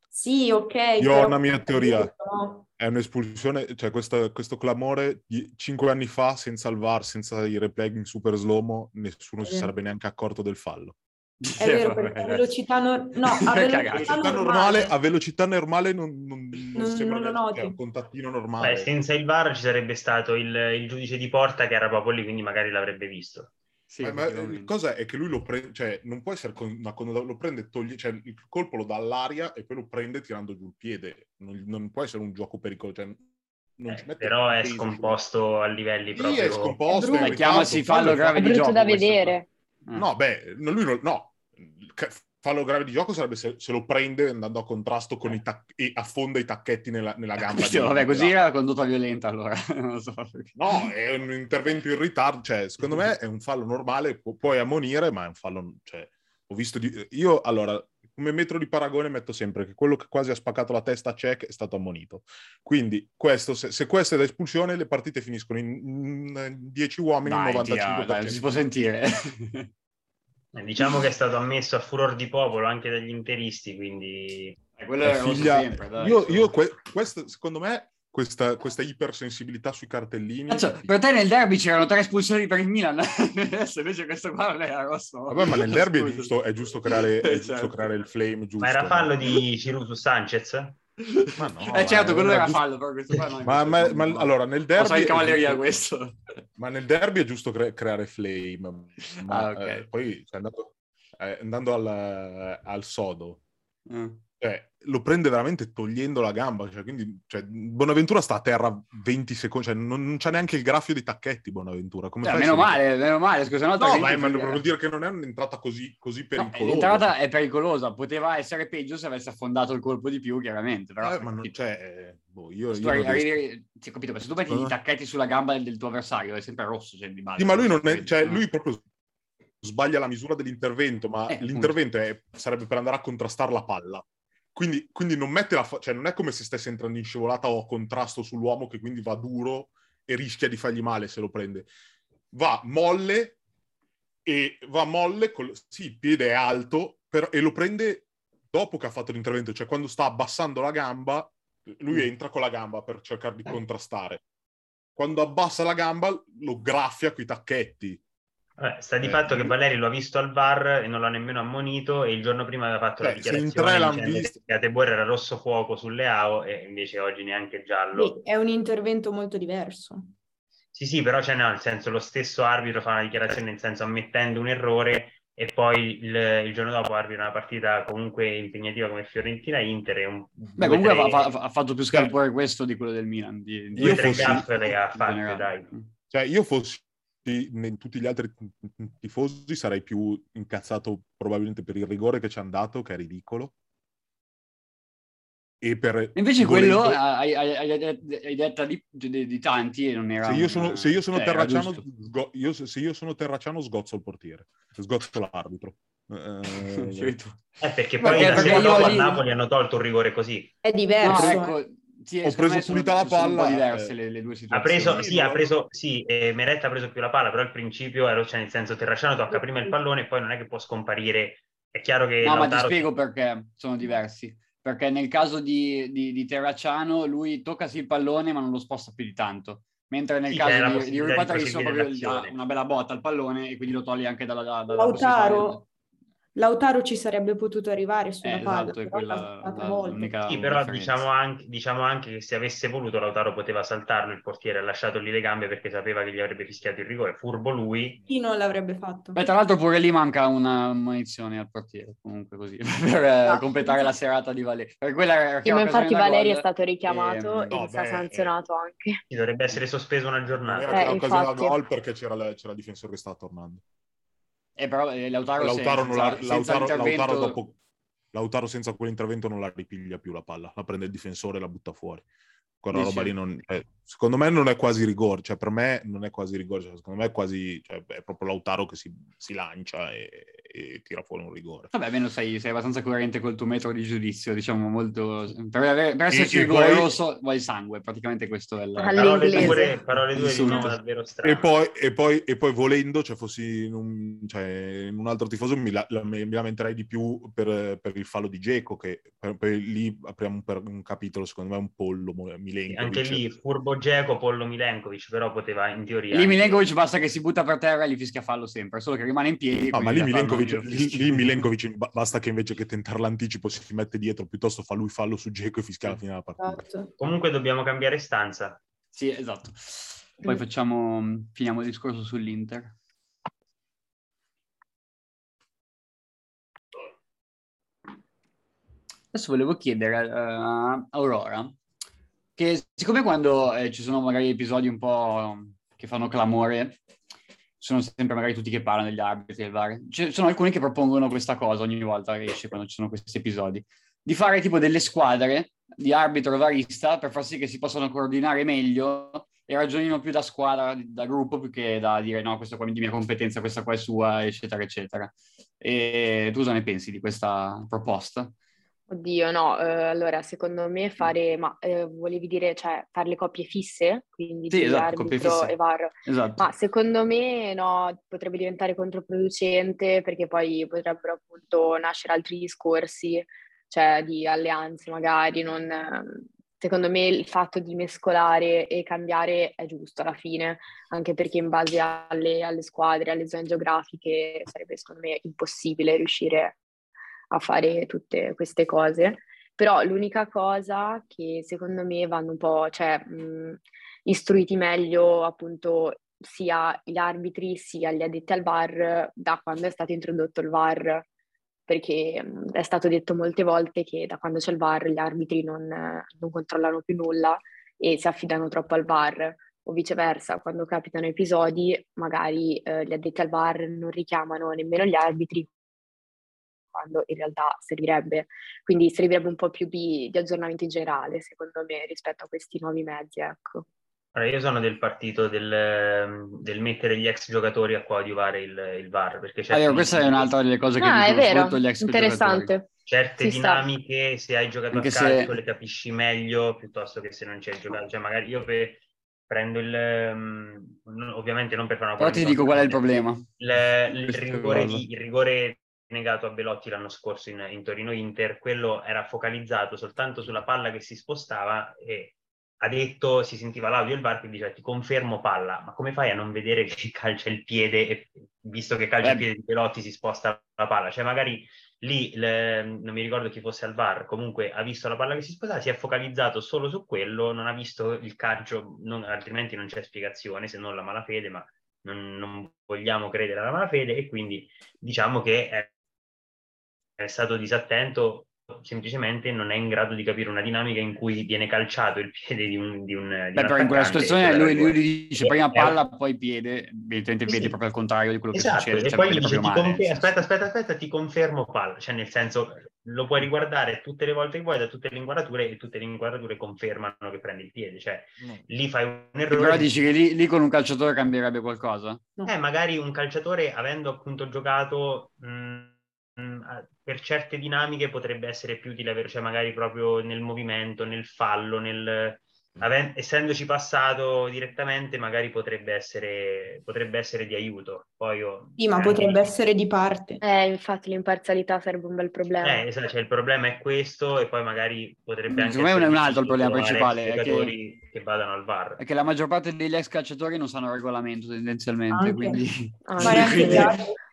Sì, ok. Io ho una mia teoria. È un'espulsione, cioè questo, questo clamore di- cinque anni fa, senza il VAR, senza i replay in super slow nessuno si Eh. sarebbe neanche accorto del fallo. È vero, perché a velocità, nor- no, a velocità velocità normale, normale, a velocità normale non, non, non Non- lo noti. cioè, un contattino normale. Beh, senza il VAR ci sarebbe stato il, il giudice di porta che era proprio lì, quindi magari l'avrebbe visto. Sì, Eh, ma il effettivamente. cosa è che lui lo prende, cioè non può essere con- ma quando lo prende, toglie, cioè il colpo lo dà all'aria e poi lo prende tirando giù il piede. Non, non può essere un gioco pericoloso. Cioè, non Eh, ci mette però è peso. scomposto a livelli Sì, proprio... è scomposto. È brutto. è Eh, chiamasi fallo quello è grave È di brutto gioco. da questo vedere. Qua. No, beh, lui non- no. Fallo grave di gioco sarebbe se, se lo prende andando a contrasto con i tac- e affonda i tacchetti nella, nella gamba. Sì, vabbè, così era condotta violenta allora. so. No, è un intervento in ritardo. Cioè, secondo me è un fallo normale, pu- puoi ammonire, ma è un fallo. Cioè, ho visto di- io allora, come metro di paragone, metto sempre che quello che quasi ha spaccato la testa a Cech è stato ammonito. Quindi, questo, se, se questo è da espulsione, le partite finiscono in 10 uomini, Dai, 95%. Tia, dai, si può sentire. Eh, Diciamo che è stato ammesso a furor di popolo anche dagli interisti, quindi Eh, quello È rosso figlia- sempre, dai, io, io que- questo, secondo me, questa, questa ipersensibilità sui cartellini. Cazzo, per te nel derby c'erano tre espulsioni per il Milan, adesso invece questo qua non era rosso. Vabbè, ma nel derby è giusto, è giusto creare, è giusto Certo. creare il flame giusto. Ma era fallo di Ciru su Sanchez? Ma no, eh certo, ma quello era giusto- fallo, però questo qua no. Ma, ma- ma allora, nel derby... È cavalleria questo? Ma nel derby è giusto cre- creare flame. Ma Ah, ok. eh, poi cioè, andando, eh, andando al, al sodo, Mm. Cioè, lo prende veramente togliendo la gamba. Cioè, quindi, cioè, Bonaventura sta a terra 20 secondi, cioè, non, non c'è neanche il graffio di tacchetti. Bonaventura. Come Cioè, meno male, meno male, scusa, No, che ma, vuol dire che non è un'entrata così, così No, pericolosa. l'entrata è pericolosa, poteva essere peggio se avesse affondato il colpo di più, chiaramente. Però, Eh, ma non, eh, boh, io, io arrivi, sì, ho capito, ma se tu metti Eh. i tacchetti sulla gamba del, del tuo avversario è sempre rosso, cioè, di base. Sì, ma lui non è, cioè, No. lui proprio sbaglia la misura dell'intervento, ma Eh, l'intervento è- sarebbe per andare a contrastare la palla. Quindi, quindi non mette la fa- cioè non è come se stesse entrando in scivolata o a contrasto sull'uomo che quindi va duro e rischia di fargli male se lo prende. Va molle e va molle, col, sì, il piede è alto, però, e lo prende dopo che ha fatto l'intervento, cioè quando sta abbassando la gamba, lui Mm. entra con la gamba per cercare di contrastare. Quando abbassa la gamba lo graffia coi tacchetti. Vabbè, sta di Eh, fatto che Valeri lo ha visto al VAR e non l'ha nemmeno ammonito e il giorno prima aveva fatto la Beh, in dichiarazione dicendo visto. che Atebor era rosso fuoco sulle AO e invece oggi neanche giallo. Sì, è un intervento molto diverso. Sì, sì, però c'è no, nel senso lo stesso arbitro fa una dichiarazione nel senso ammettendo un errore e poi il, il giorno dopo arbitra una partita comunque impegnativa come Fiorentina-Inter un Beh, due, comunque tre- ha, ha fatto più scalpore questo di quello del Milan. Di, di- due tre fossi- gaffe le ha fatte, dai. Cioè, io fossi in tutti gli altri tifosi sarei più incazzato probabilmente per il rigore che ci hanno dato, che è ridicolo. E per Invece volendo- quello hai, hai, hai, detta di, di- di tanti e non era... se io sono, se io sono cioè, terracciano, sgo- io- se io sono terracciano, sgozzo il portiere, sgozzo l'arbitro. Eh. Eh, perché poi perché- perché io a Napoli hanno tolto un rigore così. È No, diverso. eh. ecco, sì, Ho preso pulita la palla, diverse eh. le, le due Ha situazioni. preso, Sì, ha preso, sì, eh, Meretta ha preso più la palla, però il principio era, cioè nel senso Terracciano tocca prima il pallone e poi non è che può scomparire. È chiaro che No, ma ti spiego perché sono diversi. Perché nel caso di, di, di Terracciano lui tocca sì il pallone ma non lo sposta più di tanto. Mentre nel Sì, caso di, di Rui Patricio proprio gli dà una bella botta al pallone e quindi lo toglie anche dalla, dalla Lautaro, Lautaro ci sarebbe potuto arrivare sulla Eh, palla, esatto, è però quella l'unica Sì, però diciamo anche, diciamo anche che se avesse voluto Lautaro poteva saltarlo il portiere, ha lasciato lì le gambe perché sapeva che gli avrebbe fischiato il rigore. Furbo lui. Chi non l'avrebbe fatto? Beh, tra l'altro pure lì manca una munizione al portiere, comunque così, per eh, Esatto. completare la serata di Valeri. Per quella era Sì, ma occasione infatti da Valeri è stato richiamato Ehm, e no, sta beh, sanzionato anche. Ci dovrebbe essere sospeso una giornata. era Eh, da infatti. gol perché c'era, la- c'era il difensore che stava tornando. Eh, però eh, Lautaro, Lautaro, non la- senza, senza Lautaro- Lautaro dopo- Lautaro senza quell'intervento non la ripiglia più la palla, la prende il difensore e la butta fuori. Quella Dici? roba lì non, eh, secondo me non è quasi rigore, cioè per me non è quasi rigore, cioè, secondo me è quasi, cioè, è proprio Lautaro che si, si lancia e, e tira fuori un rigore. Vabbè, almeno sei, sei abbastanza coerente col tuo metro di giudizio, diciamo molto... Per, avere- per esserci e rigore poi- vuoi sangue, praticamente questo è il... Parole parole Insulto. diciamo davvero strane. E poi, e, poi, e poi volendo, cioè fossi in un, cioè, in un altro tifoso, mi, la- la- mi lamenterei di più per, per il fallo di Geco, che per, per- lì apriamo un, per- un capitolo, secondo me, un pollo Milenkovic. Anche lì Furbo Geco, Pollo Milenkovic, però poteva in teoria... Lì Milenkovic basta che si butta per terra e gli fischia fallo sempre, solo che rimane in piedi. Ah, ma lì fallo Milenkovic, lì, lì Milenkovic ba- basta che invece che tentare l'anticipo si mette dietro, piuttosto fa lui fallo su Geco e fischia alla fine della partita. Esatto. Comunque dobbiamo cambiare stanza. Sì, esatto. Poi facciamo, finiamo il discorso sull'Inter. Adesso volevo chiedere eh, a Aurora che siccome quando eh, ci sono magari episodi un po' che fanno clamore, sono sempre magari tutti che parlano degli arbitri del VAR, ci sono alcuni che propongono questa cosa ogni volta che esce quando ci sono questi episodi, di fare tipo delle squadre di arbitro varista per far sì che si possano coordinare meglio e ragionino più da squadra, da gruppo, più che da dire no, questo qua è di mia competenza, questa qua è sua, eccetera, eccetera. E tu cosa ne pensi di questa proposta? Oddio, no, eh, allora secondo me fare, ma eh, volevi dire, cioè, fare le coppie fisse, quindi Sì, esatto, arbitro fisse. e VAR. Esatto. Ma secondo me no, potrebbe diventare controproducente perché poi potrebbero appunto nascere altri discorsi, cioè di alleanze magari, non, secondo me il fatto di mescolare e cambiare è giusto alla fine, anche perché in base alle, alle squadre, alle zone geografiche, sarebbe secondo me impossibile riuscire a fare tutte queste cose. Però l'unica cosa che secondo me vanno un po', cioè, mh, istruiti meglio appunto sia gli arbitri sia gli addetti al VAR da quando è stato introdotto il VAR perché è stato detto molte volte che da quando c'è il VAR gli arbitri non, non controllano più nulla e si affidano troppo al VAR o viceversa, quando capitano episodi magari eh, gli addetti al VAR non richiamano nemmeno gli arbitri quando in realtà servirebbe. Quindi servirebbe un po' più di, di aggiornamento in generale, secondo me, rispetto a questi nuovi mezzi, ecco. Allora, io sono del partito del, ehm, del, mettere gli ex giocatori a coadiuvare il, il VAR. Perché allora, questa è un'altra delle cose che ah, è gli ex interessante. Giocatori. Certe si dinamiche, sta. se hai giocato Anche a calcio, se... le capisci meglio piuttosto che se non c'è giocato. Cioè, magari io per, prendo il... Um, ovviamente non per fare una Però ti dico qual è il problema. Il, il, rigore, il rigore negato a Belotti l'anno scorso in, in Torino-Inter, quello era focalizzato soltanto sulla palla che si spostava e ha detto, si sentiva l'audio del VAR che diceva ti confermo palla, ma come fai a non vedere che calcia il piede, e, visto che calcia eh. il piede di Pelotti si sposta la palla? Cioè magari lì, le, non mi ricordo chi fosse al VAR, comunque ha visto la palla che si spostava, si è focalizzato solo su quello, non ha visto il calcio, non, altrimenti non c'è spiegazione se non la malafede, ma non, non vogliamo credere alla malafede e quindi diciamo che è, stato disattento semplicemente non è in grado di capire una dinamica in cui viene calciato il piede di un, di un, di Beh, però in quella situazione lui, lui, dice prima palla, poi piede, evidentemente sì, vede proprio al contrario di quello esatto, che succede. E cioè poi gli dice, confer- aspetta, aspetta, aspetta, ti confermo palla, cioè nel senso lo puoi riguardare tutte le volte che vuoi da tutte le inquadrature e tutte le inquadrature confermano che prendi il piede, cioè no. lì fai un errore. Però dici che lì, lì, con un calciatore cambierebbe qualcosa? No. Eh, magari un calciatore avendo appunto giocato... Mh, per certe dinamiche potrebbe essere più utile avere, cioè magari proprio nel movimento, nel fallo, nel, Aven- essendoci passato direttamente, magari potrebbe essere, potrebbe essere di aiuto. Poi io, sì, ma potrebbe essere di parte. Eh, infatti l'imparzialità sarebbe un bel problema. Eh, esatto, cioè il problema è questo e poi magari potrebbe anche Secondo me è un altro il problema principale. È che, che vadano al VAR. È che la maggior parte degli ex calciatori non sanno il regolamento tendenzialmente, anche. quindi... Ah, quindi...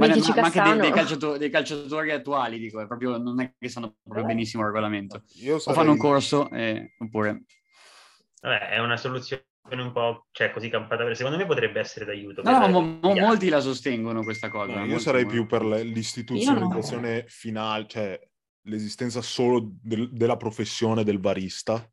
Ma, ma, ma anche dei, dei, calciatori, dei, calciatori, attuali, dico, è proprio, non è che sanno proprio benissimo il regolamento. Sarei... O fanno un corso, eh, oppure... Vabbè, è una soluzione un po' cioè, così campata per secondo me potrebbe essere d'aiuto. No, no, mo, mo, molti la sostengono questa cosa. No, io sarei più per l'istituzionalizzazione no. finale, cioè l'esistenza solo del, della professione del barista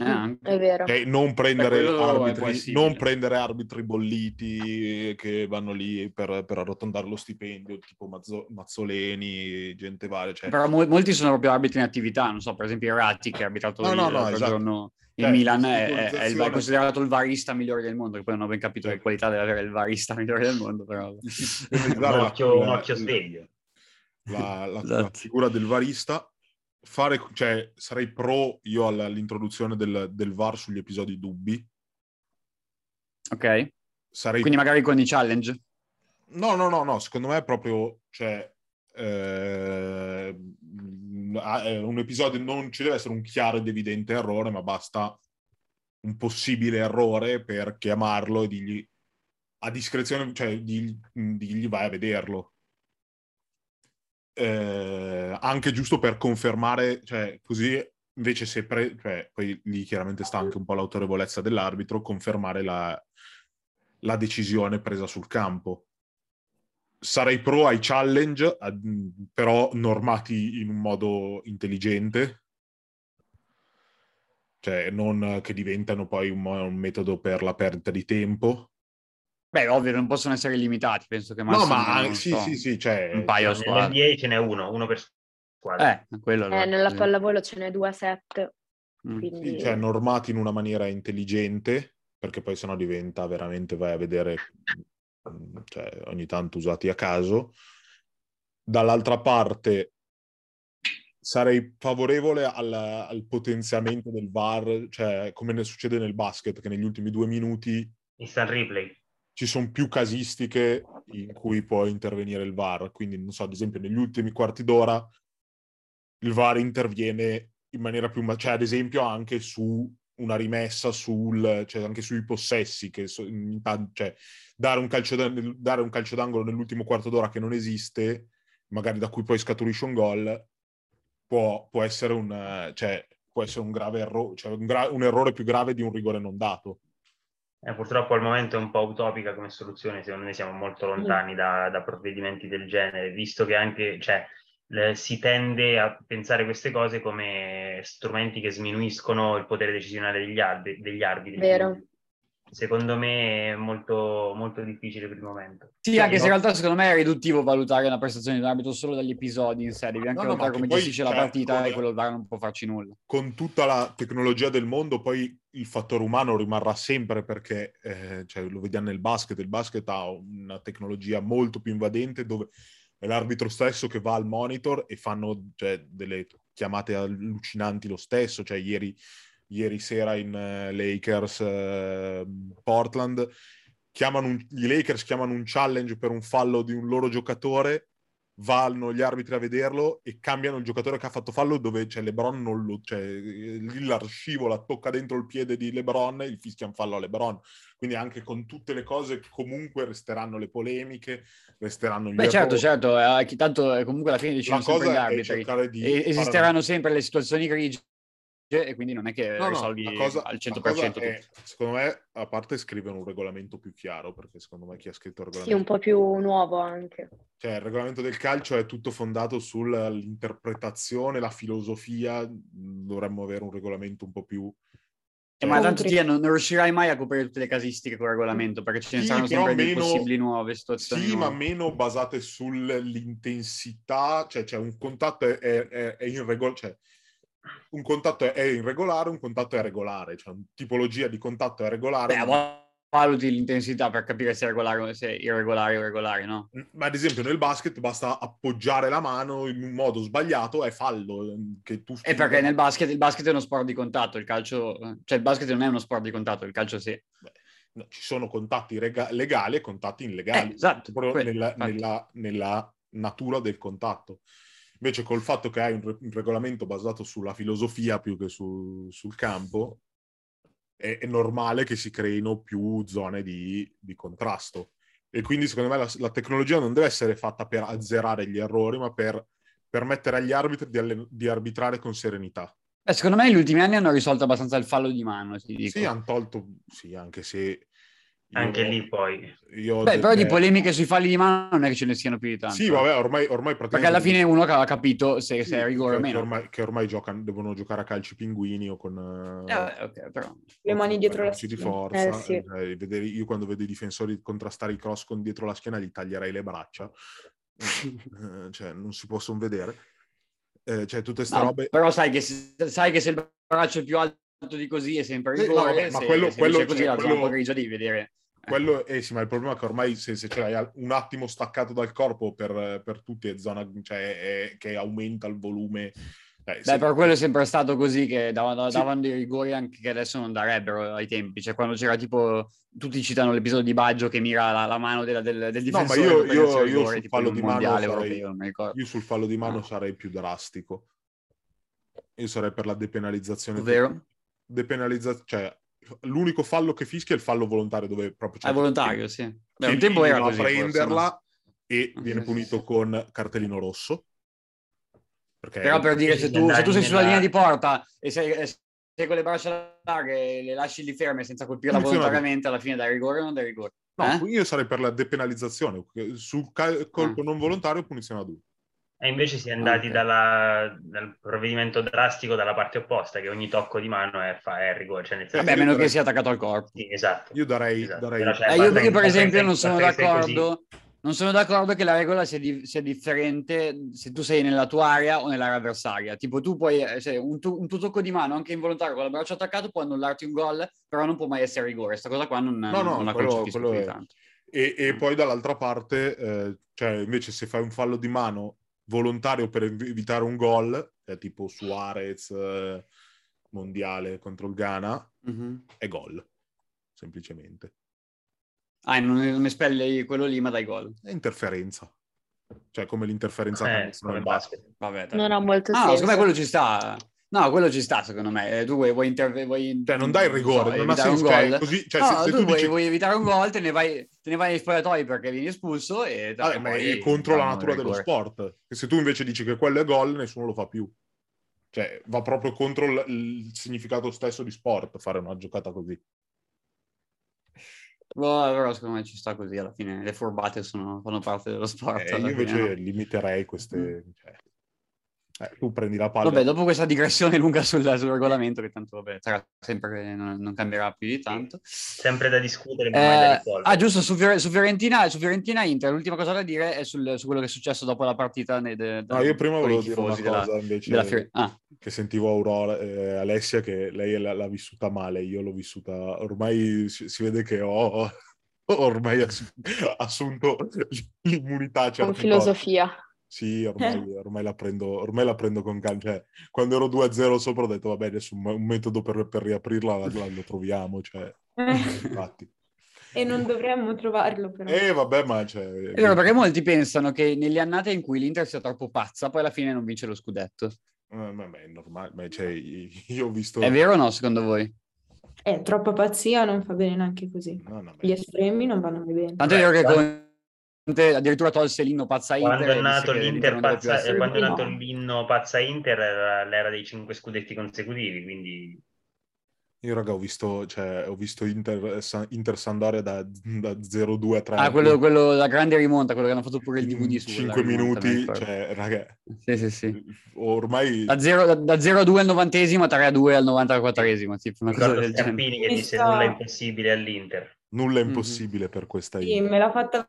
eh, è vero. Cioè, non, prendere arbitri, non, prendere arbitri, bolliti che vanno lì per, per arrotondare lo stipendio, tipo Mazzo, Mazzoleni, gente varia. Cioè... Però mo- molti sono proprio arbitri in attività, non so, per esempio Ratti che ha abitato no, no, no, esatto. giorno in cioè, Milan è, è, il, è, considerato il varista migliore del mondo, che poi non ho ben capito che qualità deve avere il varista migliore del mondo, però... un, occhio, un occhio sveglio. La, la, esatto. la figura del varista fare, cioè, sarei pro io all'introduzione del, del VAR sugli episodi dubbi. Ok. Sarei... Quindi magari con i challenge? No, no, no, no, secondo me è proprio, cioè, eh, un episodio non ci deve essere un chiaro ed evidente errore, ma basta un possibile errore per chiamarlo e dirgli a discrezione, cioè digli, digli vai a vederlo eh, anche giusto per confermare, cioè così invece se pre- cioè, poi lì chiaramente sta anche un po' l'autorevolezza dell'arbitro, confermare la, la decisione presa sul campo. Sarei pro ai challenge, però normati in un modo intelligente, cioè non che diventano poi un, un metodo per la perdita di tempo, Beh, ovvio, non possono essere limitati, penso che massimo... No, ma sì, so, sì, sì, cioè... Un paio a squadra. Nell'NBA ce n'è uno, uno per squadra. Eh, quello eh, nella pallavolo ce n'è due a set, mm. quindi... Sì, cioè, normati in una maniera intelligente, perché poi sennò diventa veramente, vai a vedere, cioè, ogni tanto usati a caso. Dall'altra parte, sarei favorevole al, al potenziamento del VAR, cioè come ne succede nel basket, che negli ultimi due minuti... Instant replay ci sono più casistiche in cui può intervenire il VAR. Quindi, non so, ad esempio, negli ultimi quarti d'ora il VAR interviene in maniera più... Cioè, ad esempio, anche su una rimessa sul, cioè anche sui possessi, che so- cioè, dare, un calcio da- dare un calcio d'angolo nell'ultimo quarto d'ora che non esiste, magari da cui poi scaturisce un gol, può, può essere un, cioè, può essere un grave errore, cioè un, gra- un errore più grave di un rigore non dato. Eh, purtroppo al momento è un po' utopica come soluzione, secondo me siamo molto lontani da, da provvedimenti del genere, visto che anche, cioè, le- si tende a pensare queste cose come strumenti che sminuiscono il potere decisionale degli, arbi- degli arbitri. Vero. Secondo me è molto, molto difficile per il momento. Sì, Cioè, anche se in realtà secondo me è riduttivo valutare una prestazione di un arbitro solo dagli episodi in sé, devi anche No, valutare come gestisce la cioè, partita come- e quello VAR non può farci nulla. con tutta la tecnologia del mondo, poi il fattore umano rimarrà sempre perché eh, cioè, lo vediamo nel basket. Il basket ha una tecnologia molto più invadente dove è l'arbitro stesso che va al monitor e fanno cioè, delle chiamate allucinanti lo stesso. Cioè, ieri, ieri sera in eh, Lakers eh, Portland chiamano un- i Lakers chiamano un challenge per un fallo di un loro giocatore vanno gli arbitri a vederlo e cambiano il giocatore che ha fatto fallo dove c'è LeBron non lo, cioè, Lillard scivola, tocca dentro il piede di LeBron e il fischian fallo a LeBron. Quindi anche con tutte le cose comunque resteranno le polemiche, resteranno gli Beh, certo, errori. certo, eh, che tanto eh, comunque alla fine decidono sempre gli arbitri. di esisteranno sempre le situazioni grigie e quindi non è che No, no, risolvi la cosa- al la 100% cosa tutto. è, secondo me, a parte scrivere un regolamento più chiaro, perché secondo me chi ha scritto il Sì, un regolamento po' più nuovo anche. Cioè, il regolamento del calcio è tutto fondato sull'interpretazione, la filosofia. Dovremmo avere un regolamento un po' più. Eh, ma tanto Tia, non, non riuscirai mai a coprire tutte le casistiche con il regolamento perché ce ne Sì, saranno sempre di meno- possibili nuove situazioni. Sì, ma nuove. meno basate sull'intensità. Cioè, cioè un contatto è, è, è, è irregolare. Cioè, un contatto è irregolare, un contatto è regolare. Cioè, una tipologia di contatto è regolare. Beh, a volte valuti l'intensità per capire se è regolare o se è irregolare o irregolare, no? Ma ad esempio nel basket basta appoggiare la mano in un modo sbagliato, è fallo. Che tu E perché nel basket il basket è uno sport di contatto, il calcio, cioè il basket non è uno sport di contatto, il calcio sì. No, ci sono contatti rega- legali e contatti illegali. Eh, esatto, proprio quello, nella, nella- nella natura del contatto. Invece col fatto che hai un, re- un regolamento basato sulla filosofia più che su- sul campo, è, è normale che si creino più zone di, di contrasto. E quindi secondo me la, la tecnologia non deve essere fatta per azzerare gli errori, ma per permettere agli arbitri di, alle- di arbitrare con serenità. Eh, secondo me negli ultimi anni hanno risolto abbastanza il fallo di mano. Sì, hanno tolto, sì, anche se... io- Anche lì poi. io Beh, però di delle- polemiche sui falli di mano non è che ce ne siano più di tanto. Sì, vabbè, ormai, ormai praticamente... Perché alla fine uno ha capito se, Sì, se è rigore o meno. Che ormai, che ormai giocano, devono giocare a calci pinguini o con... Eh, vabbè, ok, però. Le mani dietro la calci di schiena. forza. Eh, sì. Eh, vedere- io quando vedo i difensori contrastare i cross con dietro la schiena gli taglierei le braccia. Eh, cioè, non si possono vedere. Eh, cioè, tutte queste No, robe... Però sai che, se, sai che se il braccio è più alto di così è sempre Sì, no, rigore, vabbè, ma se, quello- se quello- invece è così cioè, quello- devi vedere. Quello è sì, ma il problema è che ormai se, se l'hai un attimo staccato dal corpo per, per tutti è zona cioè, è- che aumenta il volume. Eh, Beh, se- però quello è sempre stato così che davano, Sì. davano dei rigori anche che adesso non darebbero ai tempi. Cioè, quando c'era tipo, tutti citano l'episodio di Baggio che mira la, la mano della- del, del No, ma difensore io- per io- io rigore, sul fallo di mano sarei- europeo, mi ricordo. Io sul fallo di mano Ah. sarei più drastico. Io sarei per la depenalizzazione. Ovvero? Depenalizzazione, cioè l'unico fallo che fischia è il fallo volontario dove proprio c'è È volontario, sì. Beh, un tempo era va così. a forse, prenderla no? e viene sì, punito sì. con cartellino rosso. Perché Però per dire, se tu, se tu sei sulla linea di porta e sei, e sei con le braccia larghe e le lasci lì ferme senza colpirla volontariamente, alla fine dai rigore o non dai rigore? No, Eh? io sarei per la depenalizzazione. Sul ca- colpo Ah. non volontario punizione a due. E invece si è andati Ok. dalla- dal provvedimento drastico dalla parte opposta, che ogni tocco di mano è, fa- è rigore. Cioè nel senso- Vabbè, a meno che sia attaccato al corpo. Sì, esatto. Io darei, Esatto. darei- Eh, io, che- per esempio non sono d'accordo non sono d'accordo che la regola sia, di- sia differente se tu sei nella tua area o nell'area avversaria tipo tu puoi se un, tu- un tuo tocco di mano anche involontario con il braccio attaccato può annullarti un gol però non può mai essere rigore sta cosa qua non, no, non la quello- concepisco quello è- tanto E, e Mm. poi dall'altra parte, eh, cioè invece se fai un fallo di mano volontario per ev- evitare un gol, è tipo Suarez eh, mondiale contro il Ghana, Mhm. è gol, semplicemente. ah non, non espelli quello lì ma dai gol È interferenza. Cioè come l'interferenza Eh, come basket. vabbè. Non ha molto ah senso. secondo me quello ci sta No, quello ci sta secondo me. Eh, tu vuoi, vuoi, interve- vuoi Cioè, non dai il rigore, so, non ha senso. Cioè, così, cioè, no, se, se tu, tu vuoi, dici... vuoi evitare un gol, te ne vai, te ne vai agli spogliatoi perché vieni espulso e... Vabbè, ma è contro la natura dello sport. E se tu invece dici che quello è gol, nessuno lo fa più. Cioè, va proprio contro il, il significato stesso di sport fare una giocata così. Boh, però secondo me ci sta così, alla fine le furbate sono, fanno parte dello sport. Eh, io fine, invece no? limiterei queste... cioè, eh, tu prendi la palla... Vabbè, dopo questa digressione lunga sul, sul regolamento, che tanto vabbè, sarà sempre non, non cambierà più di tanto. Sempre da discutere, ma mai da Eh, ah, giusto, su, Fiore- su Fiorentina, su Fiorentina Inter, l'ultima cosa da dire è sul- su quello che è successo dopo la partita. nei- de- No, io prima volevo dire una della- cosa invece della Fiore- ah, che sentivo Aurora, eh, Alessia, che lei l'ha, l'ha vissuta male, io l'ho vissuta... Ormai si, si vede che ho ormai ass- assunto l'immunità. Con certe cose. Sì, ormai, ormai la prendo, ormai la prendo con calma. Cioè, quando ero 2-0 sopra ho detto, vabbè, adesso un, metodo per, per riaprirla la- lo troviamo. Cioè, infatti. E non dovremmo trovarlo però. E vabbè, ma... Cioè, è vero, perché molti pensano che negli annate in cui l'Inter sia troppo pazza, poi alla fine non vince lo scudetto. eh, ma- ma è normale. ma, cioè, io ho visto... È vero o no, secondo voi? Eh, troppa pazzia non fa bene neanche così. No, no, Gli estremi non vanno mai bene. Tanto è vero che Conte addirittura tolse l'inno pazza Inter. Quando è e nato l'Inter pazza, quando è nato l'inno pazza Inter era l'era dei cinque scudetti consecutivi, quindi Io, raga, ho visto, cioè, ho visto Inter, Inter Sandoria da, da 0-2 a 3. Ah, quello, quello, la grande rimonta, quello che hanno fatto pure il DVD su 5 quella rimonta, mi minuti, ricordo. cioè, raga, Sì, sì, sì. ormai... Da 0, da, da 0 a 2 al novantesimo, 3 a 2 al 94esimo, tipo una cosa del genere. Che disse nulla è impossibile all'Inter. Nulla è Mhm. impossibile per questa Sì, Inter. me l'ha fatta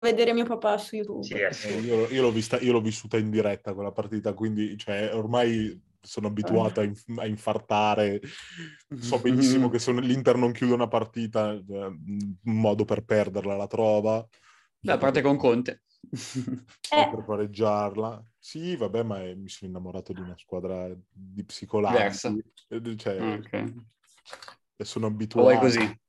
vedere mio papà su YouTube. Sì, è Eh, assurdo. io, io l'ho vista, io l'ho vissuta in diretta quella partita, quindi cioè, ormai sono abituato a, inf- a infartare. So benissimo che se l'Inter non chiude una partita, eh, un modo per perderla la trova. Beh, a parte con Conte. Eh. per pareggiarla. Sì, vabbè, ma eh, mi sono innamorato di una squadra di. Eh, Cioè, Ok. e sono O abituato. è così?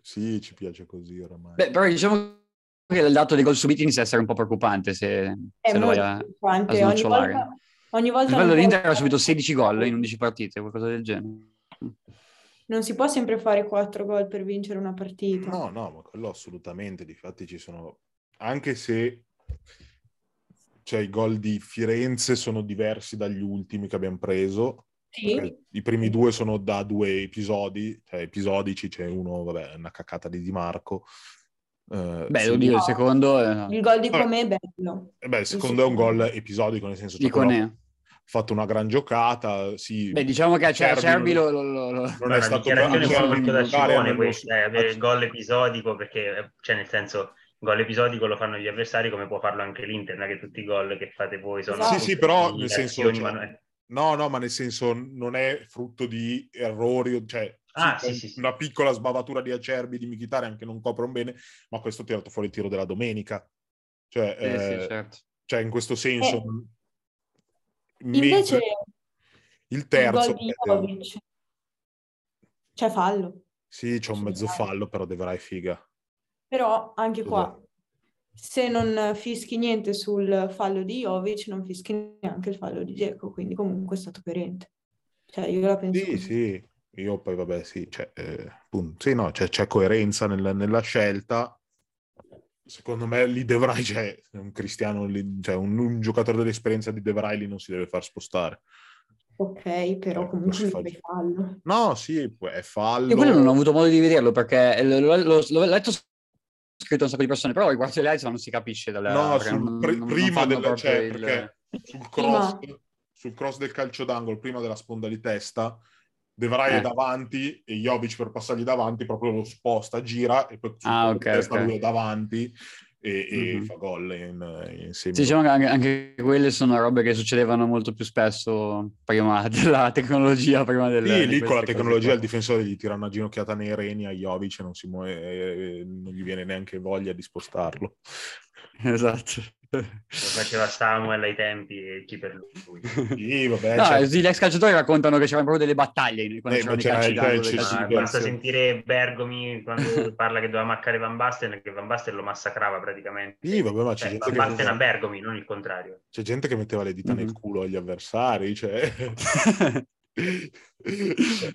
Sì, ci piace così oramai. Beh, però diciamo che il dato dei gol subiti inizia a essere un po' preoccupante se, È se lo vai a... a Ogni snocciolare. volta, ogni volta Il livello dell'Inter subito 16 gol in 11 partite, qualcosa del genere. Non si può sempre fare 4 gol per vincere una partita. No, no, ma quello assolutamente. Difatti ci sono... Anche se cioè, i gol di Firenze sono diversi dagli ultimi che abbiamo preso. Sì, I primi due sono da due episodi, cioè episodici, c'è uno, vabbè, una cacata di Di Marco. Eh, Beh, sì. oddio, il secondo... eh, il gol di. Com'è è bello. Eh beh, il secondo è un gol episodico, nel senso che di ha fatto una gran giocata, sì. Beh, diciamo che a Cer- Cerbi Cerbi non- lo... lo- lo- lo- non Ma è una stato dichiarazione bravo, molto da questa, so. eh, avere il gol episodico perché, cioè nel senso, il gol episodico lo fanno gli avversari come può farlo anche l'Inter, non è che tutti i gol che fate voi sono... Sì, sì, però nel senso, cioè, è- No, no, ma nel senso non è frutto di errori, cioè Ah, sì, sì, una piccola sbavatura di Acerbi, di Mkhitaryan che non coprono bene, ma questo ha tirato fuori il tiro della domenica. Cioè, sì, eh, certo. cioè, in questo senso... Eh, Invece il il terzo... gol di eh, Jovic c'è fallo. sì, c'è un mezzo fallo, però De Vrij figa. Però anche qua, se non fischi niente sul fallo di Jovic, non fischi neanche il fallo di Dzeko, quindi comunque è stato coerente. Cioè, io la penso Sì, così. sì, io poi vabbè, sì, cioè, eh, sì, no, c'è, c'è coerenza nel- nella scelta. Secondo me lì De Vrij, cioè, un cristiano, lì- cioè, un, un giocatore dell'esperienza di De Vrij lì non si deve far spostare. Ok, però Eh, comunque fa- fai fallo. No, sì, è fallo. Io quello non ho avuto modo di vederlo perché l'ho, letto scritto un sacco di persone, però riguardo le live non si capisce dalle No, perché sul- non- pri- non- non prima fanno del, proprio cioè, il- perché sul cross, Prima. sul cross del calcio d'angolo, prima della sponda di testa, De Vrij Eh. è davanti e Jovic per passargli davanti proprio lo sposta, gira e poi Ah, colpo di ok, testa ok. lui è davanti e, e Mhm. fa gol in, in Sì, diciamo che anche, anche quelle sono robe che succedevano molto più spesso prima della tecnologia, prima del... Sì, lì con la tecnologia qua. il difensore gli tira una ginocchiata nei reni a Jovic e non, si muove, non gli viene neanche voglia di spostarlo. Esatto. Faceva Samuel ai tempi e chi per lui. Sì, vabbè, No, cioè- gli ex calciatori raccontano che c'erano proprio delle battaglie quando Eh, c'erano i calci di basta sentire Bergomi quando parla che doveva maccare Van Basten, che Van Basten lo massacrava praticamente. Sì, vabbè, ma c'è Cioè, gente Van che- Basten a Bergomi, non il contrario. c'è gente che metteva le dita nel Mhm. culo agli avversari, cioè...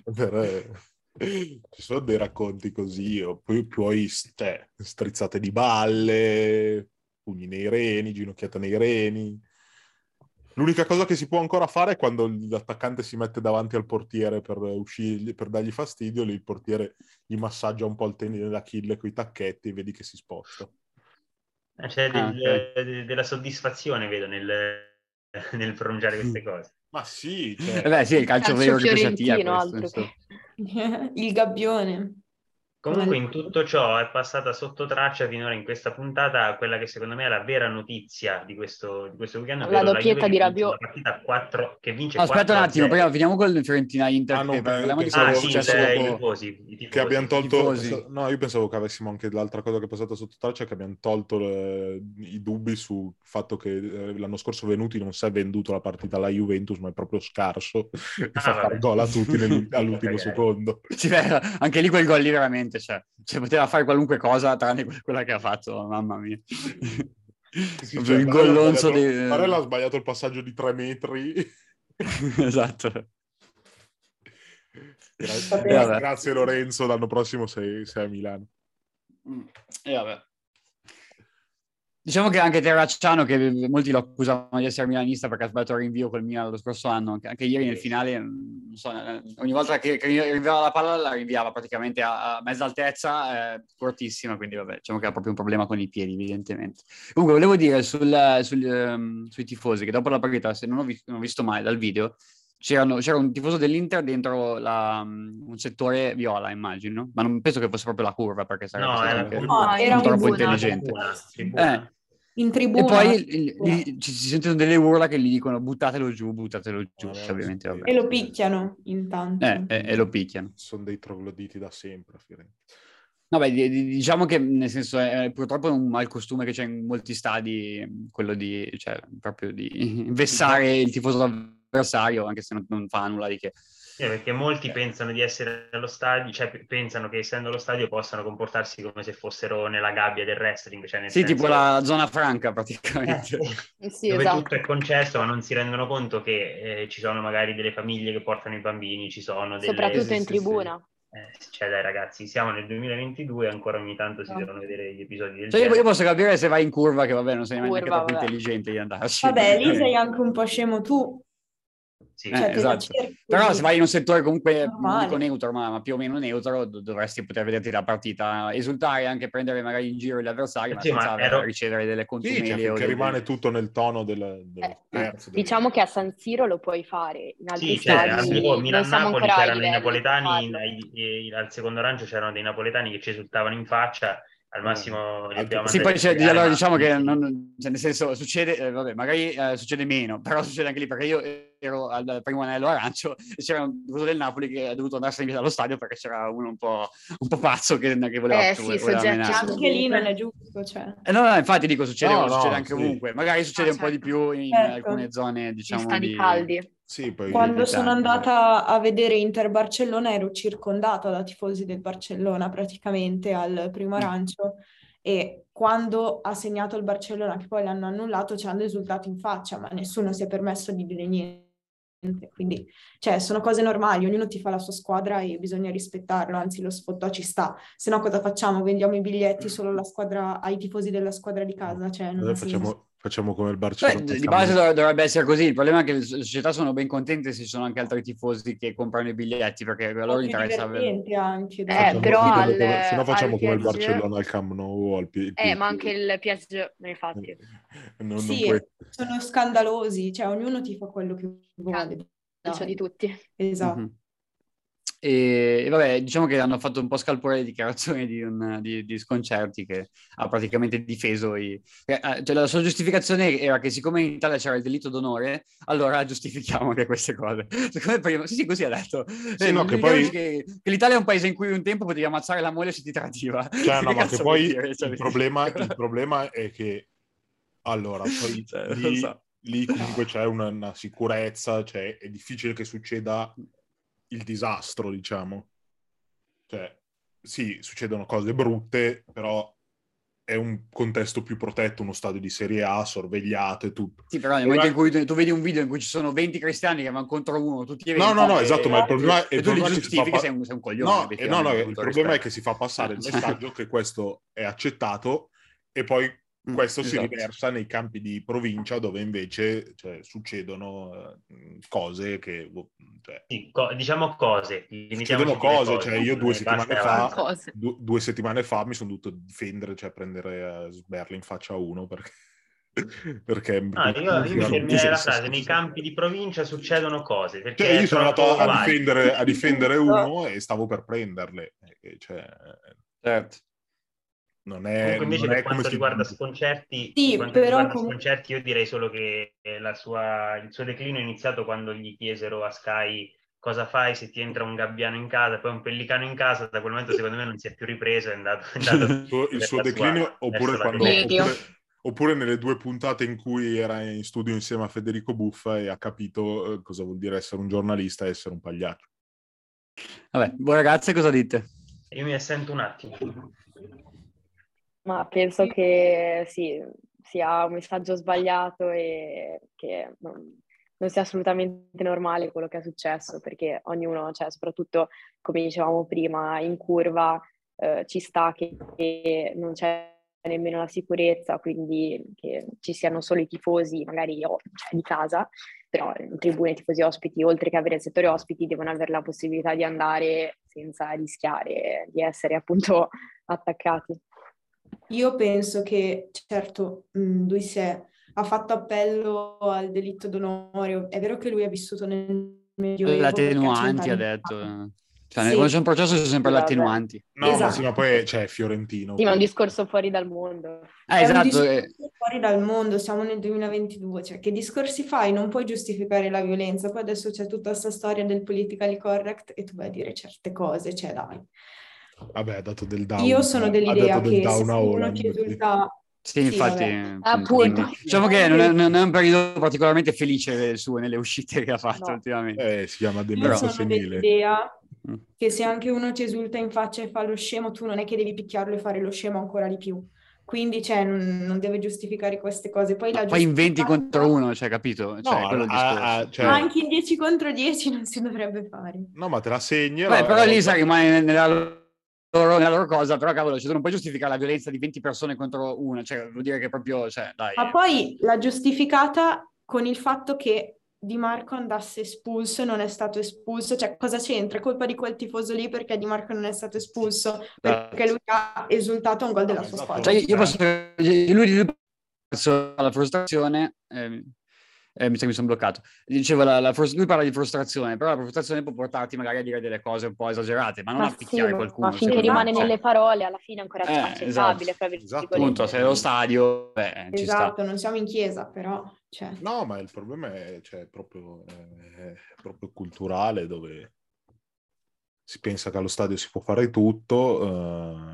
Per- Ci sono dei racconti così, o poi, poi cioè, strizzate di balle, pugni nei reni, ginocchiate nei reni. L'unica cosa che si può ancora fare è quando l'attaccante si mette davanti al portiere per, uscirgli, per dargli fastidio, lì il portiere gli massaggia un po' il tenere d'Achille con i tacchetti e vedi che si sposta. Eh, C'è Ah, del- de- della soddisfazione, vedo, nel, nel pronunciare queste cose. Ma sì, Eh cioè, beh, sì, il calcio Calcio vero di questo, altro che... Il gabbione. Comunque in tutto ciò è passata sotto traccia finora in questa puntata quella che secondo me è la vera notizia di questo, di questo weekend. La doppietta Juve di Rabiot. partita a 4 che vince No, aspetta un 4-0. attimo, prima finiamo con Fiorentina Inter, Ah, no, che beh, Ah, sì, cioè, i dopo. tifosi, i tifosi. che abbiamo tolto no io pensavo che avessimo anche l'altra cosa che è passata sotto traccia che abbiamo tolto eh, i dubbi sul fatto che eh, l'anno scorso Venuti non si è venduto la partita alla Juventus ma è proprio scarso Ah, fa vabbè. fare gol a tutti all'ultimo secondo Sì, beh, anche lì quel gol lì veramente, cioè, cioè, poteva fare qualunque cosa tranne que- quella che ha fatto, mamma mia. Sì, cioè, il gollonzo di... Barella ha sbagliato il passaggio di tre metri esatto. grazie, grazie Lorenzo l'anno prossimo sei, sei a Milano E vabbè. Diciamo che anche Terracciano, che molti lo accusavano di essere milanista perché ha sbagliato il rinvio col Milan lo scorso anno, anche, anche ieri nel finale, non so, ogni volta che, che rinviava la palla la rinviava praticamente a, a mezza altezza, eh, cortissima, quindi vabbè, diciamo che ha proprio un problema con i piedi, evidentemente. Comunque volevo dire sul- sul, ehm, sui tifosi che dopo la partita, se non ho, vis- non ho visto male dal video, c'era un tifoso dell'Inter dentro la- un settore viola, immagino, ma non penso che fosse proprio la curva perché sarebbe No, stato era anche No, era un troppo tribuna. intelligente. Tribuna, tribuna. Eh, In tribuna. e poi il- lì ci si sentono delle urla che gli dicono buttatelo giù, buttatelo giù, che ovviamente sì. vabbè. E lo picchiano intanto. Eh, eh, e lo picchiano. sono dei trogloditi da sempre a Firenze No, beh, di- di- diciamo che nel senso è purtroppo un malcostume che c'è in molti stadi, quello di, cioè, proprio di vessare il tifoso avversario, anche se non, non fa nulla di che. Sì, perché molti pensano di essere allo stadio, cioè pensano che essendo allo stadio possano comportarsi come se fossero nella gabbia del wrestling. Cioè nel Sì, senso- tipo la zona franca Eh, praticamente. Eh sì, dove esatto. tutto è concesso, ma non si rendono conto che eh, ci sono magari delle famiglie che portano i bambini, ci sono delle... Soprattutto in tribuna. Eh, cioè dai ragazzi, siamo nel 2022 e ancora ogni tanto si No. devono vedere gli episodi del Cioè, io, genere. io posso capire se vai in curva, che vabbè, non sei neanche Curva, troppo vabbè. intelligente di andarci. Vabbè, lì sei anche un po' scemo tu. Sì. Eh, Cioè, la esatto. Però se vai in un settore comunque, non Normale. dico neutro, ma, ma più o meno neutro, do- dovresti poter vederti la partita, esultare, anche prendere magari in giro gli avversari, ma Sì, ma senza aver- ero- ricevere delle sì, contumeli cioè, delle- rimane tutto nel tono del, del Eh, terzo del- Diciamo che a San Siro lo puoi fare, in altri Sì, cioè, stadi a sì. tipo Milan-Napoli ai c'erano i napoletani, farlo. ai- ai- al secondo arancio c'erano dei napoletani che ci esultavano in faccia, al massimo li abbiamo Sì, poi c'è- allora diciamo che non- cioè, nel senso succede, eh, vabbè, magari eh, succede meno, però succede anche lì perché io ero al primo anello arancio e c'era un tifoso del Napoli che ha dovuto andarsene via dallo stadio perché c'era uno un po', un po' pazzo che, che voleva, Eh, sì, voleva soggetti. Anche lì non è giusto, cioè. Eh, no, no, infatti dico, succede, No, no, succede anche sì. ovunque. Magari succede Ah, un po' di certo. più in Certo. alcune zone, Ci diciamo, stadi di... caldi. Sì, Quando sono andata a vedere Inter-Barcellona ero circondata da tifosi del Barcellona praticamente al primo arancio e quando ha segnato il Barcellona che poi l'hanno annullato ci hanno esultato in faccia ma nessuno si è permesso di dire niente. Quindi, cioè, sono cose normali, ognuno ti fa la sua squadra e bisogna rispettarlo, anzi lo sfottò ci sta. Se no cosa facciamo? Vendiamo i biglietti solo alla squadra, ai tifosi della squadra di casa? Cioè, non senso. facciamo, facciamo come il Beh, Barcellona. di facciamo- base dov- dovrebbe essere così. Il problema è che le so- le società sono ben contente se ci sono anche altri tifosi che comprano i biglietti perché a loro interessa avere... anche. Eh, facciamo- però al- come- se no facciamo come il Barcellona al Camp Nou o al P- Eh, P- ma anche il PSG, infatti. non, non Sì, puoi- sono scandalosi, cioè ognuno ti fa quello che vuole. Calcio di tutti. Esatto. Mhm. E, e vabbè, diciamo che hanno fatto un po' scalpore le dichiarazioni di, un- di- di Sconcerti che ha praticamente difeso i... eh, eh, Cioè la sua giustificazione era che siccome in Italia c'era il delitto d'onore, allora giustifichiamo anche queste cose. Prima... Sì, sì, così ha detto. Eh, no, che ricordiamoci poi- che, che l'Italia è un paese in cui un tempo potevi ammazzare la moglie se ti tradiva. Cioè, no, ma che poi dire? Cioè, il, problema, il problema è che Allora, poi Cioè, lì, so. lì comunque c'è una, una sicurezza, cioè è difficile che succeda il disastro, diciamo. Cioè, sì, succedono cose brutte, però è un contesto più protetto, uno stadio di Serie A, sorvegliato e tutto. Sì, però nel momento in cui tu, vedi un video in cui ci sono 20 cristiani che vanno contro uno, tutti No, no, no, e- esatto, ma il problema, e il tu li problema è che si fa giustifichi, pa- sei un, sei un coglione. No, no, no, il problema è rispetto. che si fa passare il Eh, messaggio che questo è accettato e poi Mm, questo si esatto. riversa nei campi di provincia dove invece cioè, succedono eh, cose che... boh, cioè, Sì, co- diciamo cose. succedono a dire cose, cioè io due eh, settimane fa, avanti. Cose. du- due settimane fa mi sono dovuto difendere, cioè prendere eh, sberle in faccia a uno perché... perché No, io, io mi sì, la frase, nei campi di provincia succedono cose. Perché Cioè, io sono andato a difendere, a difendere uno e stavo per prenderle. Cioè, Certo. Non è, Comunque invece per quanto riguarda dice. sconcerti, Sì, per quanto però riguarda comunque- sconcerti, io direi solo che la sua- il suo declino è iniziato quando gli chiesero a Sky cosa fai se ti entra un gabbiano in casa, poi un pellicano in casa, da quel momento secondo me non si è più ripreso, è andato, è andato Il suo, il suo la sua- declino, oppure, quando, declino. oppure, oppure nelle due puntate in cui era in studio insieme a Federico Buffa e ha capito eh, cosa vuol dire essere un giornalista e essere un pagliaccio. Vabbè, voi ragazze cosa dite? Io mi assento un attimo. Ma penso che sì, sia un messaggio sbagliato e che non, non sia assolutamente normale quello che è successo, perché ognuno, cioè soprattutto come dicevamo prima, in curva eh, ci sta che, che non c'è nemmeno la sicurezza, quindi che ci siano solo i tifosi, magari o- cioè, di casa, però in tribune i tifosi ospiti, oltre che avere il settore ospiti, devono avere la possibilità di andare senza rischiare di essere appunto attaccati. Io penso che, certo, mh, lui si è, ha fatto appello al delitto d'onore, è vero che lui ha vissuto nel Medioevo. Le perché attenuanti ha detto. Cioè, Sì. quando c'è un processo c'è sempre Vabbè. attenuanti. No, ma Esatto. sì, ma poi c'è Fiorentino. Sì, ma è un discorso fuori dal mondo. Eh, È un esatto. discorso eh, fuori dal mondo, siamo nel 2022, cioè che discorsi fai? Non puoi giustificare la violenza, poi adesso c'è tutta questa storia del politically correct e tu vai a dire certe cose, cioè dai. Vabbè, ha dato del down. Io sono ha dell'idea dato del che se down uno Holland, ci esulta... Sì, Sì, infatti, appunto, diciamo che non è, non è un periodo particolarmente felice del suo nelle uscite che ha fatto No. ultimamente. Eh, si chiama Io demenza senile. dell'idea Mm. che se anche uno ti esulta in faccia e fa lo scemo, tu non è che devi picchiarlo e fare lo scemo ancora di più. Quindi, cioè, non, non deve giustificare queste cose. Poi la Poi in 20 giustificata- contro uno, cioè, capito? Cioè, No, il a- a- cioè- Ma anche in 10 contro 10 non si dovrebbe fare. No, ma te la segni. Beh, però lì sai, rimane nella loro, nella loro cosa, però cavolo, cioè, tu non puoi giustificare la violenza di 20 persone contro una, cioè vuol dire che proprio, cioè, dai. Ma poi l'ha giustificata con il fatto che Di Marco andasse espulso e non è stato espulso. Cioè, cosa c'entra? È colpa di quel tifoso lì perché Di Marco non è stato espulso, perché lui ha esultato a un gol della sua squadra. Cioè, io, posso lui, verso la frustrazione, eh, eh, mi sa che mi sono bloccato. Dicevo, la, la frus- lui parla di frustrazione, però la frustrazione può portarti magari a dire delle cose un po' esagerate, ma non Ma a sì, picchiare ma- qualcuno. ma finché secondo me. rimane Cioè, nelle parole, alla fine è ancora Eh, accettabile. esatto. Esatto. Appunto, sei allo stadio, beh, ci sta. Esatto, non siamo in chiesa, però... Cioè. No, ma il problema è, cioè, proprio, è proprio culturale, dove si pensa che allo stadio si può fare tutto,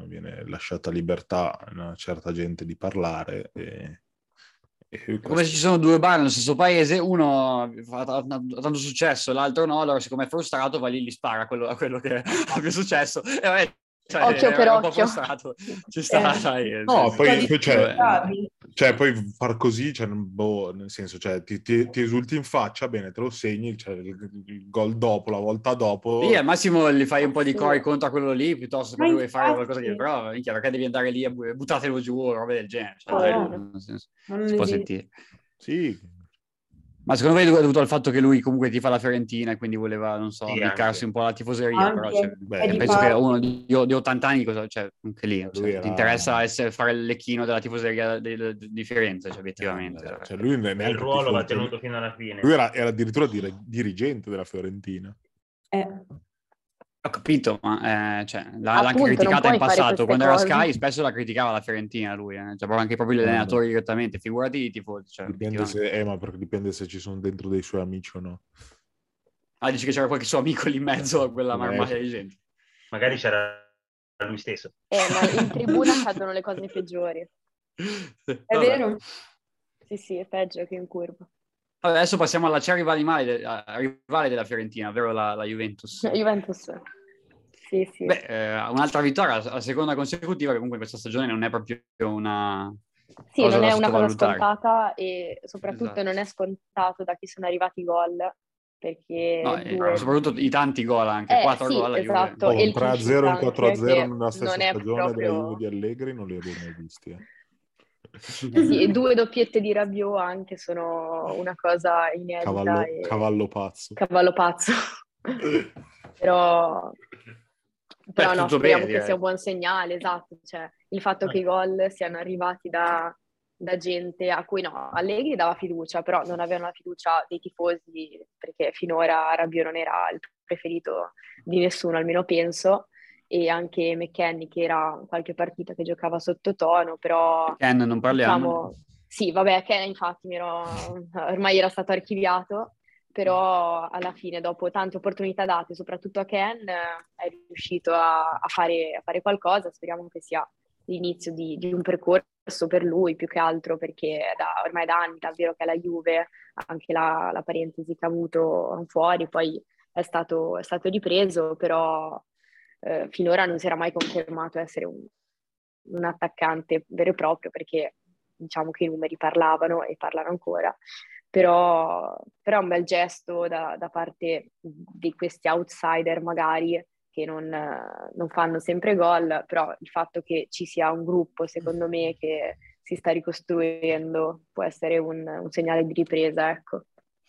eh, viene lasciata libertà a una certa gente di parlare. E Come se ci sono due bar nello stesso paese, uno ha ha tanto successo, l'altro no, allora siccome è frustrato va lì e gli spara a quello, a quello che ha più successo. E vabbè, cioè, Occhio per occhio. Ci sta, Eh. dai. No, cioè, poi, poi c'è, bravi. cioè, poi far così, cioè, boh, nel senso, cioè, ti, ti- ti esulti in faccia, bene, te lo segni, cioè, il, il gol dopo, la volta dopo. Sì, al massimo gli fai un po' di Sì. cori contro quello lì, piuttosto che vuoi fare qualcosa di... Però, minchia, perché devi andare lì e bu- buttatelo giù o robe del genere? Cioè, Oh, dai, no. nel senso, non si può sentire. Sì, Ma secondo me è dovuto al fatto che lui comunque tifa la Fiorentina e quindi voleva, non so, Sì, beccarsi anche. un po' la tifoseria, Anche. però cioè, Beh, penso che uno di, di 80 anni, cosa, cioè, anche lì, cioè, era- ti interessa essere, fare il lecchino della tifoseria di, di- Firenze, cioè, obiettivamente. Eh, cioè, lui ne- Il ruolo va tenuto fino alla fine. Lui era, era addirittura dire- dirigente della Fiorentina. Eh. Ho capito, ma eh, cioè, l'ha, anche Appunto, non criticata in passato. Quando era cose. Sky, spesso la criticava la Fiorentina lui, eh. cioè, proprio anche proprio gli Vabbè. allenatori direttamente. Figurati i tifosi. Cioè, Dipende se, eh, ma perché dipende se ci sono dentro dei suoi amici o no. Ah, dici che c'era qualche suo amico lì in mezzo a quella marmaglia di gente. Magari c'era lui stesso. Eh, ma in tribuna accadono le cose peggiori. È vero? Sì, sì, è peggio che in curva. Adesso passiamo alla c'è rivale, male, rivale della Fiorentina, ovvero la, la Juventus. Juventus. Sì, sì. Beh, eh, un'altra vittoria, la seconda consecutiva, che comunque questa stagione non è proprio una... Sì, non è una cosa scontata e soprattutto esatto. non è scontato da chi sono arrivati i gol perché no, due... soprattutto i tanti gol anche, eh, 4 sì, gol esatto. Oh, un 3-0 e un 4-0 nella stessa stagione proprio... della Juve di Allegri non li avevo mai visti. Eh. Sì, due doppiette di Rabiot anche sono una cosa inedita. Cavallo, e... cavallo pazzo. Cavallo pazzo. però però Beh, no, speriamo bene, che sia un buon segnale, esatto. Cioè, il fatto che i gol siano arrivati da, da gente a cui no, Allegri dava fiducia, però non avevano la fiducia dei tifosi perché finora Rabiot non era il preferito di nessuno, almeno penso, e anche McKenny che era qualche partita che giocava sottotono, però... Ken, non parliamo. Diciamo, sì, vabbè, Ken infatti ero, ormai era stato archiviato, però alla fine dopo tante opportunità date, soprattutto a Ken, è riuscito a, a, fare, a fare qualcosa, speriamo che sia l'inizio di, di, un percorso per lui più che altro perché da, ormai da anni davvero che è la Juve, anche la, la parentesi che ha avuto fuori, poi è stato, è stato ripreso, però eh, finora non si era mai confermato essere un, un attaccante vero e proprio perché diciamo che i numeri parlavano e parlano ancora però, però è un bel gesto da, da, parte di questi outsider magari che non, non, fanno sempre gol, però il fatto che ci sia un gruppo, secondo me, che si sta ricostruendo può essere un, un segnale di ripresa, ecco.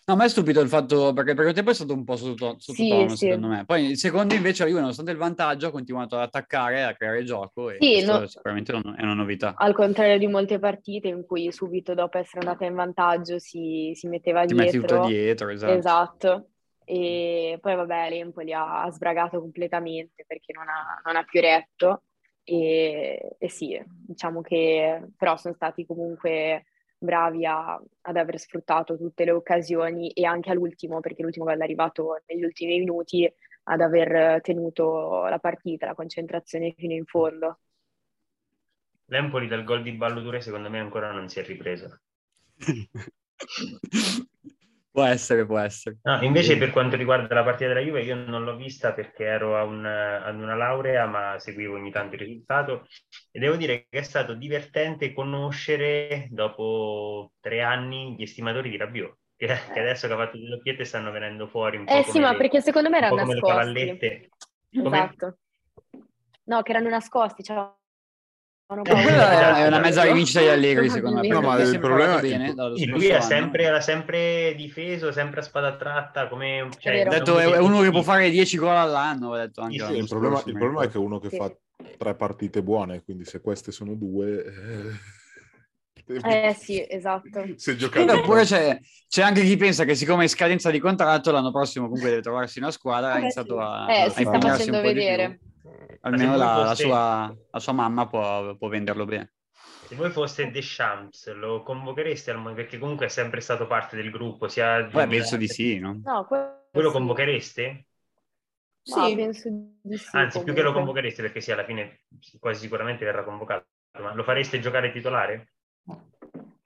No, a me è stupito il fatto, perché per tempo è stato un po' sottotono, sottotono sì, secondo sì. me. Poi il secondo invece la Juve, nonostante il vantaggio, ha continuato ad attaccare, a creare gioco e sì, no, sicuramente è una novità. Al contrario di molte partite in cui subito dopo essere andata in vantaggio si, si metteva Ti dietro. Ti metti tutto dietro, esatto. Esatto. E poi vabbè, l'Empoli ha sbragato completamente perché non ha, non ha più retto. E, e sì, diciamo che però sono stati comunque bravi a, ad aver sfruttato tutte le occasioni e anche all'ultimo, perché l'ultimo gol è arrivato negli ultimi minuti, ad aver tenuto la partita, la concentrazione fino in fondo. L'Empoli dal gol di Ballo secondo me ancora non si è ripreso. Può essere, può essere. No, invece per quanto riguarda la partita della Juve, io non l'ho vista perché ero a un, ad una laurea, ma seguivo ogni tanto il risultato e devo dire che è stato divertente conoscere dopo tre anni gli estimatori di Rabiot. Che, che adesso che ha fatto due doppiette stanno venendo fuori un po' Eh sì, ma le, perché secondo me erano nascosti. cavallette. Esatto. No, che erano nascosti, cioè No, quella è una mezza rivincita di Allegri, secondo me. No, ma il problema bene, sì, lui è sempre, era sempre difeso, sempre a spada tratta. Come, cioè, è, detto, è uno che può fare 10 gol all'anno. Detto anche sì, il, problema, il problema, è che uno che fa tre partite buone, quindi se queste sono due... Eh, eh sì, esatto. Se giocate Oppure c'è, c'è, anche chi pensa che siccome è scadenza di contratto l'anno prossimo comunque deve trovarsi una squadra, ha iniziato a, eh, a si sta facendo vedere almeno la, fosse... la, sua, la, sua, mamma può, può, venderlo bene. Se voi foste Deschamps, lo convochereste al perché comunque è sempre stato parte del gruppo, sia di Beh, penso di sì, no? no voi lo convochereste? Sì, penso di sì. Anzi, comunque. più che lo convochereste, perché sì, alla fine quasi sicuramente verrà convocato, ma lo fareste giocare titolare?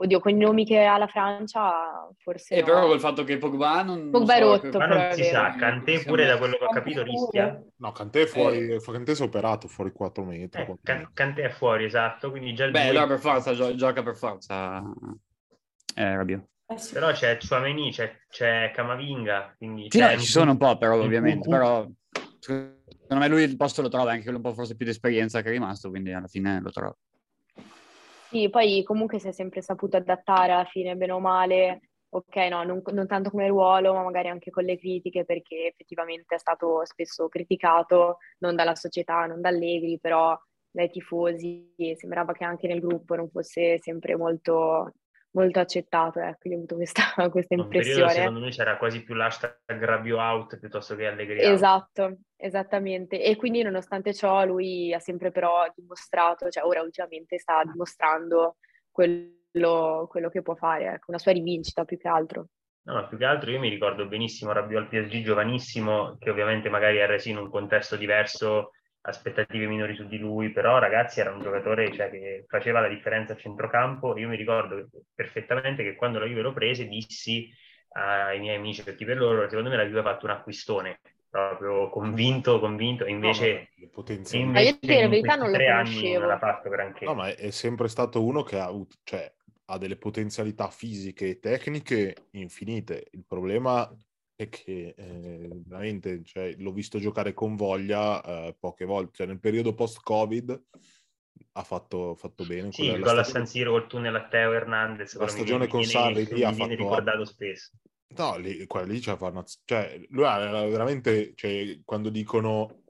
Oddio, con i nomi che ha la Francia, forse. Eh, no. però col fatto che Pogba non. Pogba è rotto. Ma non si sa, Cantè pure da quello che ho capito rischia. No, Cantè è fuori, eh. Cantè si è operato fuori 4 metri. Eh, Can- Cantè è fuori, esatto. Quindi già il Beh, allora per forza, gio- gioca per forza. Eh, Rabiot. Eh. Però c'è Chouameni, c'è, c'è Camavinga. Quindi sì, no, ci sono un po', però, ovviamente. Però secondo me lui il posto lo trova anche quello un po' forse più di esperienza che è rimasto, quindi alla fine lo trova. Sì, poi comunque si è sempre saputo adattare alla fine, bene o male, ok, no, non, non, tanto come ruolo, ma magari anche con le critiche, perché effettivamente è stato spesso criticato, non dalla società, non da Allegri, però dai tifosi, sembrava che anche nel gruppo non fosse sempre molto molto accettato, ecco, io ho avuto questa, questa impressione. Periodo, secondo me c'era quasi più l'hashtag Rabbio out piuttosto che Allegri Esatto, esattamente. E quindi nonostante ciò lui ha sempre però dimostrato, cioè ora ultimamente sta dimostrando quello, quello che può fare, ecco, una sua rivincita più che altro. No, ma più che altro io mi ricordo benissimo Rabbio al PSG giovanissimo, che ovviamente magari era sì in un contesto diverso aspettative minori su di lui, però ragazzi era un giocatore cioè, che faceva la differenza a centrocampo. Io mi ricordo perfettamente che quando la Juve lo prese dissi ai miei amici, perché per loro secondo me la Juve ha fatto un acquistone, proprio convinto, convinto, e invece, no, potenze... invece io in verità non lo conoscevo. non l'ha fatto granché. No, ma è, è sempre stato uno che ha avuto, cioè, ha delle potenzialità fisiche e tecniche infinite. Il problema è che eh, veramente cioè, l'ho visto giocare con voglia eh, poche volte. Cioè, nel periodo post-Covid ha fatto, fatto bene. Sì, il gol a San Siro col tunnel a Teo Hernandez. La stagione con Sarri lì ha fatto... ricordato spesso. No, lì, quella lì c'è cioè, lui ha veramente, cioè, quando dicono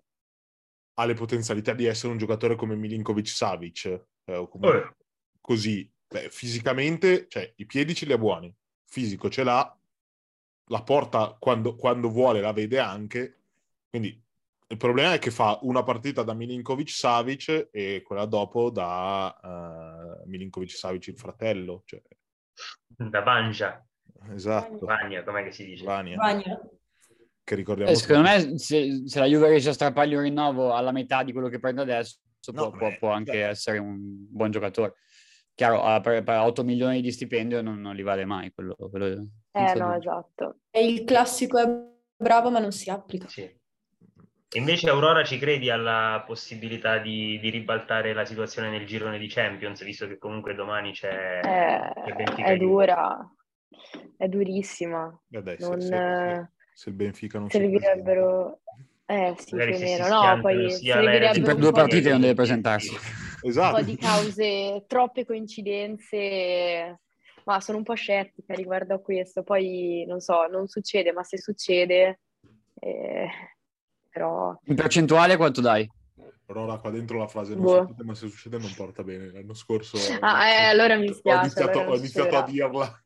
ha le potenzialità di essere un giocatore come Milinkovic Savic, eh, come... oh. così, Beh, fisicamente, cioè, i piedi ce li ha buoni, fisico ce l'ha, la porta quando, quando vuole la vede anche, quindi il problema è che fa una partita da Milinkovic Savic e quella dopo da uh, Milinkovic Savic il fratello. Cioè... Da Banja. Esatto. Vania, com'è che si dice? Vania. Vania. Che ricordiamo. Eh, secondo me se, se, la Juve riesce a strappargli un rinnovo alla metà di quello che prende adesso, no, può, può, può, anche essere un buon giocatore. Chiaro, per, per 8 milioni di stipendio non, non li vale mai quello. quello eh no, esatto. È il classico è bravo ma non si applica. Sì. Invece Aurora ci credi alla possibilità di, di, ribaltare la situazione nel girone di Champions, visto che comunque domani c'è, eh, c'è Benfica. È dura, è durissima. Eh dai, non, se, se, se, il Benfica non servirebbero... Eh sì, più o meno. No, poi servirebbero per due partite non deve presentarsi. Esatto. Un po' di cause, troppe coincidenze, ma sono un po' scettica riguardo a questo. Poi, non so, non succede, ma se succede... Eh però... In percentuale quanto dai? Però qua dentro la frase non boh. succede, ma se succede non porta bene. L'anno scorso... Ah, eh, allora mi spiace. Ho iniziato, allora ho iniziato a dirla.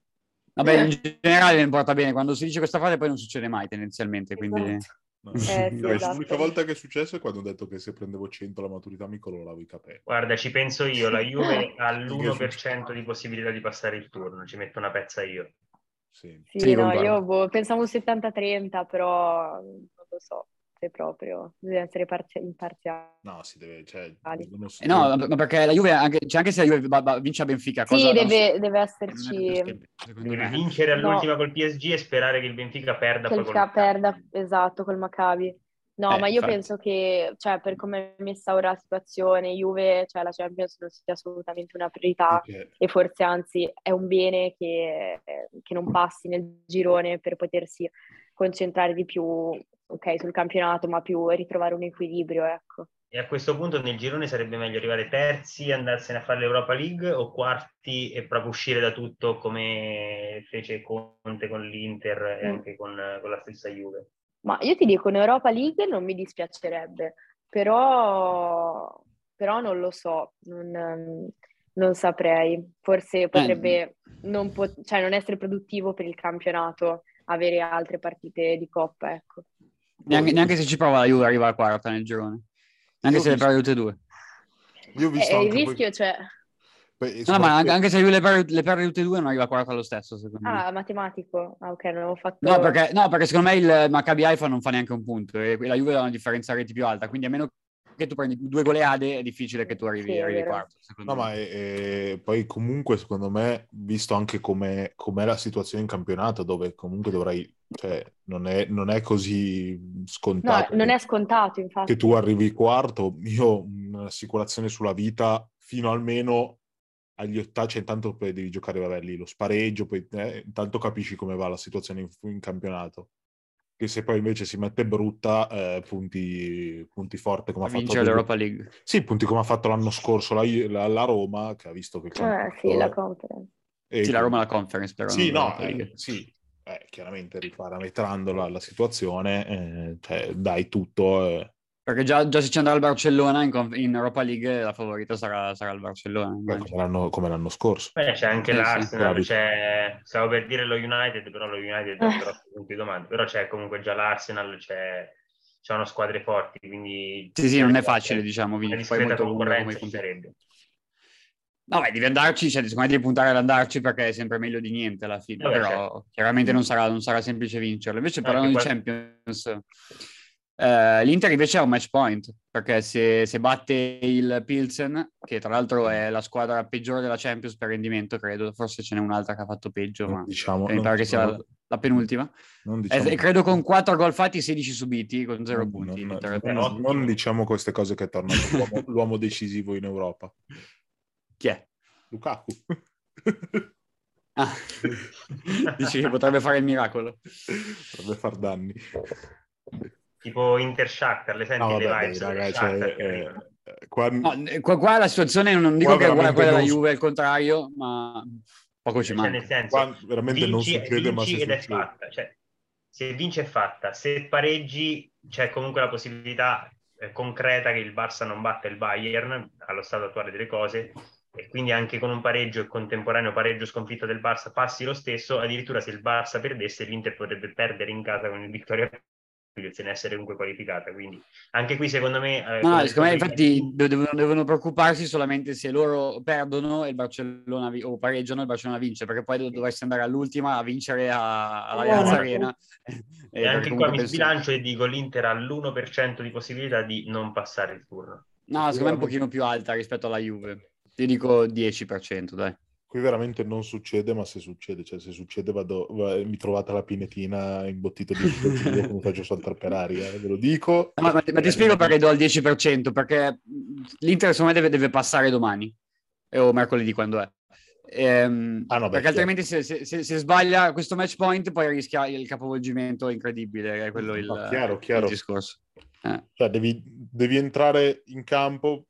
Vabbè, in generale non porta bene. Quando si dice questa frase poi non succede mai tendenzialmente, quindi... No. Eh, sì, esatto. L'unica volta che è successo è quando ho detto che se prendevo 100 la maturità mi coloravo i capelli. Guarda, ci penso io, la Juve ha l'1% di possibilità di passare il turno, ci metto una pezza io. Sì, sì, sì no, io boh, pensavo 70-30, però non lo so se proprio, bisogna essere parzi- imparziali. No, si deve, cioè, eh no, ma perché la Juve, anche, cioè anche se la Juve vince a Benfica, sì, deve, so, deve esserci... Deve vincere all'ultima no. col PSG e sperare che il Benfica perda. Che il Benfica perda, esatto, col Maccabi. No, eh, ma io infatti. penso che, cioè, per come è messa ora la situazione, Juve, cioè la Champions non sia assolutamente una priorità okay. e forse anzi è un bene che, che non passi nel girone per potersi concentrare di più ok, sul campionato, ma più ritrovare un equilibrio, ecco. E a questo punto nel girone sarebbe meglio arrivare terzi, andarsene a fare l'Europa League o quarti e proprio uscire da tutto come fece Conte con l'Inter e mm. anche con, con, la stessa Juve? Ma io ti dico, in Europa League non mi dispiacerebbe, però, però non lo so, non, non saprei. Forse potrebbe eh. non, pot- cioè non essere produttivo per il campionato avere altre partite di coppa, ecco. Neanche, neanche, se ci prova la Juve arriva a quarta nel girone. Neanche se le perde tutte e due. Io ho visto eh, il rischio poi... c'è. Beh, no, ma anche, anche se lui le perde, le perde tutte e due non arriva a quarta lo stesso, secondo ah, me. matematico? Ah, ok, non avevo fatto... No perché, no, perché secondo me il Maccabi Haifa non fa neanche un punto e la Juve ha una differenza reti più alta, quindi a meno che tu prendi due goleade è difficile che tu arrivi, sì, arrivi quarto. No, me. ma è, è, poi comunque secondo me, visto anche com'è, com'è la situazione in campionato, dove comunque dovrai cioè, non, è, non è così scontato. No, non è scontato, infatti. Che tu arrivi quarto, io ho un'assicurazione sulla vita fino almeno agli ottavi, cioè intanto poi devi giocare, vabbè, lì lo spareggio, poi eh, intanto capisci come va la situazione in, in, campionato. Che se poi invece si mette brutta, eh, punti, punti forte come ha fatto... Vince l'Europa League. Sì, punti come ha fatto l'anno scorso la, la, la Roma, che ha visto che... Ah, sì, la conference. E, sì, la Roma la conference, però. Sì, no, eh, sì, eh, chiaramente riparametrando la, la situazione, eh, cioè, dai tutto. Eh. Perché già, già, se ci andrà il Barcellona in, in, Europa League la favorita sarà, sarà il Barcellona. Beh, come, l'anno, come, l'anno, scorso. Beh, c'è anche eh, l'Arsenal, sì, c'è, stavo per dire lo United, però lo United ha troppi punti domande, però c'è comunque già l'Arsenal, c'è, c'è squadre forti, quindi... Sì, sì, non è facile, diciamo, vincere. Poi molto concorrenza come sarebbe. No, beh, devi andarci, cioè, secondo me devi puntare ad andarci perché è sempre meglio di niente alla fine, Vabbè, però certo. chiaramente non sarà, non sarà, semplice vincerlo. Invece parlando di Champions, Eh, L'Inter invece ha un match point, perché se, se, batte il Pilsen, che tra l'altro è la squadra peggiore della Champions per rendimento, credo, forse ce n'è un'altra che ha fatto peggio, ma diciamo, mi pare che sia la, la penultima. Diciamo... Eh, credo con 4 gol fatti, 16 subiti, con 0 punti. Non, non, non, diciamo queste cose che è tornato l'uomo, l'uomo decisivo in Europa. Chi è? Lukaku. Ah. Dici che potrebbe fare il miracolo. Potrebbe far danni tipo Inter Shakhtar, le senti no, le vibes raga, cioè, eh, qua... No, qua, qua... la situazione non dico che è uguale a quella della Juve, al contrario, ma poco ci cioè, manca. Nel senso, qua veramente vinci, non succede, ma ed è fatta. Cioè, se vince è fatta, se pareggi c'è comunque la possibilità eh, concreta che il Barça non batta il Bayern allo stato attuale delle cose e quindi anche con un pareggio e contemporaneo pareggio sconfitta del Barça passi lo stesso, addirittura se il Barça perdesse l'Inter potrebbe perdere in casa con il Vittoria ne essere comunque qualificata. Quindi anche qui, secondo me. Eh, no, secondo me, infatti, devono, devono, preoccuparsi solamente se loro perdono e il Barcellona vi- o pareggiano e il Barcellona vince, perché poi dovresti andare all'ultima a vincere a- all'Allianz no, Arena. E, e anche qua mi penso... sbilancio e dico l'Inter ha l'1% di possibilità di non passare il turno. No, secondo me è un pochino più alta rispetto alla Juve. Ti dico 10%, dai. Qui veramente non succede, ma se succede, cioè se succede vado, mi trovate la pinetina imbottito di io come faccio saltare per aria, eh, ve lo dico. No, ma, ma, ti spiego perché do il 10%, perché l'Inter secondo me deve, deve passare domani, o mercoledì quando è. Ehm, ah, no, beh, perché altrimenti se, se, se, se, sbaglia questo match point poi rischia il capovolgimento incredibile, è quello il, no, chiaro, chiaro. il discorso. Eh. Cioè, devi, devi entrare in campo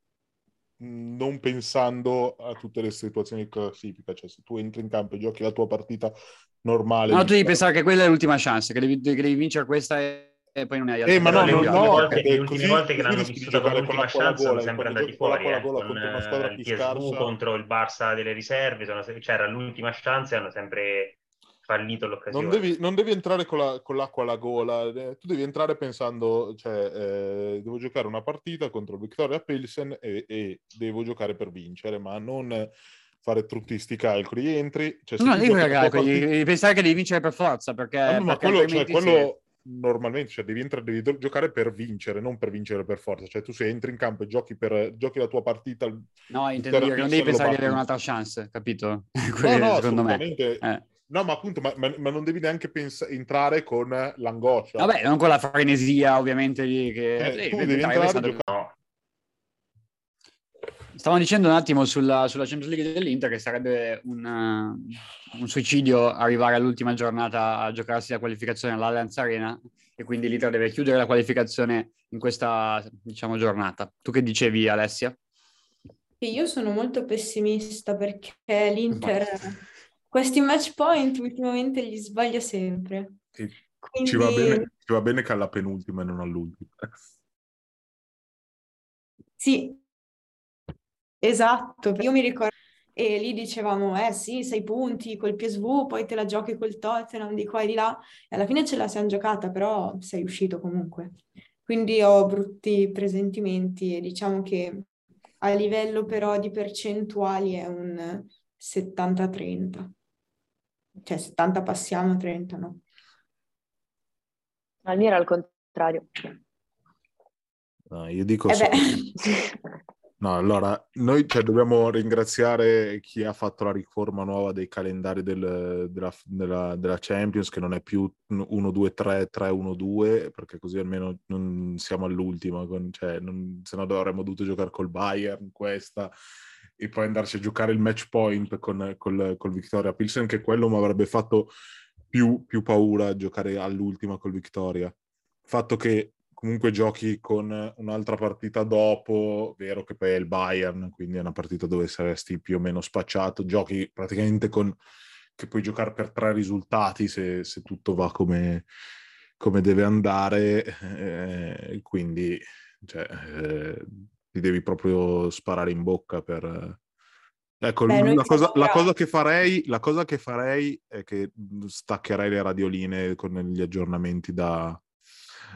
non pensando a tutte le situazioni di classifica, cioè se tu entri in campo e giochi la tua partita normale... No, tu devi pensare che quella è l'ultima chance, che devi, che devi vincere questa e, e poi non hai altre. Eh, ma no, le no, ultime, no, volte, le ultime volte che l'hanno vissuta come ultima chance sono sempre andati fuori, con, eh, con, con il PSV contro il Barça delle riserve, sono, c'era l'ultima chance e hanno sempre fallito l'occasione. Non devi, non devi entrare con, la, con, l'acqua alla gola, eh, tu devi entrare pensando, cioè, eh, devo giocare una partita contro Victoria Pilsen e, e, devo giocare per vincere, ma non fare tutti questi calcoli. Entri... Cioè, no, devi, calcoli, partita... devi pensare che devi vincere per forza, perché... Ah, ma perché quello, cioè, quello normalmente cioè, devi, entrare, devi giocare per vincere, non per vincere per forza. Cioè, tu se entri in campo e giochi, per, giochi la tua partita... No, intendo dire, non devi pensare di avere un'altra chance, capito? no, no, secondo me. Eh. No, ma appunto, ma, ma, ma non devi neanche pens- entrare con l'angoscia. Vabbè, non con la frenesia, ovviamente. Lì, che... Eh, tu devi entrare giocare... Stavamo dicendo un attimo sulla, sulla, Champions League dell'Inter che sarebbe un, uh, un, suicidio arrivare all'ultima giornata a giocarsi la qualificazione all'Allianz Arena e quindi l'Inter deve chiudere la qualificazione in questa diciamo, giornata. Tu che dicevi Alessia? Io sono molto pessimista perché l'Inter questi match point ultimamente li sbaglia sempre. Quindi... Ci, va bene, ci va bene che alla penultima e non all'ultima. Sì, esatto. Io mi ricordo e lì dicevamo, eh sì, sei punti col PSV, poi te la giochi col Tottenham di qua e di là, e alla fine ce la siamo giocata, però sei uscito comunque. Quindi ho brutti presentimenti e diciamo che a livello però di percentuali è un 70-30 cioè 70 passiamo, 30 no. Al mio era il contrario. No, io dico... Eh no, allora, noi cioè, dobbiamo ringraziare chi ha fatto la riforma nuova dei calendari del, della, della, della, Champions, che non è più 1-2-3, 3-1-2, perché così almeno non siamo all'ultima, con, cioè, non, se no avremmo dovuto giocare col Bayern questa e poi andarci a giocare il match point con, col, col Victoria Pilsen, che quello mi avrebbe fatto più, più paura giocare all'ultima col Victoria. Fatto che comunque giochi con un'altra partita dopo, vero che poi è il Bayern, quindi è una partita dove saresti più o meno spacciato, giochi praticamente con che puoi giocare per tre risultati se, se tutto va come, come deve andare, eh, quindi cioè, eh, ti devi proprio sparare in bocca per... Ecco, Beh, la, cosa, la, cosa farei, la, cosa, che farei, è che staccherei le radioline con gli aggiornamenti da,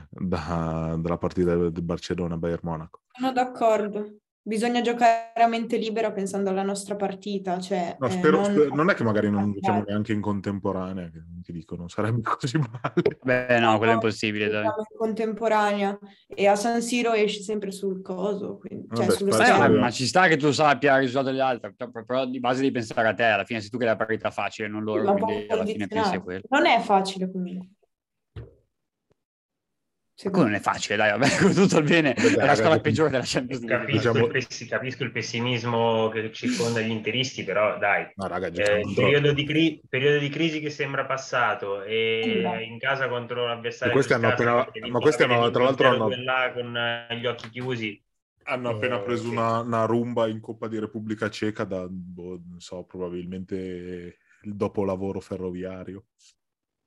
da, dalla partita del Barcellona-Bayern Monaco. Sono d'accordo. Bisogna giocare a mente libera pensando alla nostra partita. Cioè, No, eh, spero- non- spero- non è che magari non giochiamo neanche in contemporanea, che ti dicono sarebbe così male. Beh, no, quello è impossibile, dai. In contemporanea e a San Siro esci sempre sul coso, quindi, cioè Vabbè, sullo spero- Eh, ma, ci sta che tu sappia il risultato degli altri, però, però di base devi pensare a te, alla fine sei tu che hai la partita facile, non loro, quindi alla fine pensi a quello. Non è facile comunque. Come non è facile, dai, vabbè, con tutto il bene, Vabbè, è la squadra peggiore della Champions League. Capisco, Diciamo- il, pessi- capisco il pessimismo che circonda gli interisti, però dai, No, raga, eh, il periodo di, cri- periodo di crisi che sembra passato e Sì. in casa contro l'avversario questi hanno scarso, appena- ma questi hanno- tra l'altro 0-2 hanno- là con eh, gli occhi chiusi. Hanno appena Eh, preso sì. una, una rumba in Coppa di Repubblica Ceca da, boh, non so, probabilmente il dopolavoro ferroviario.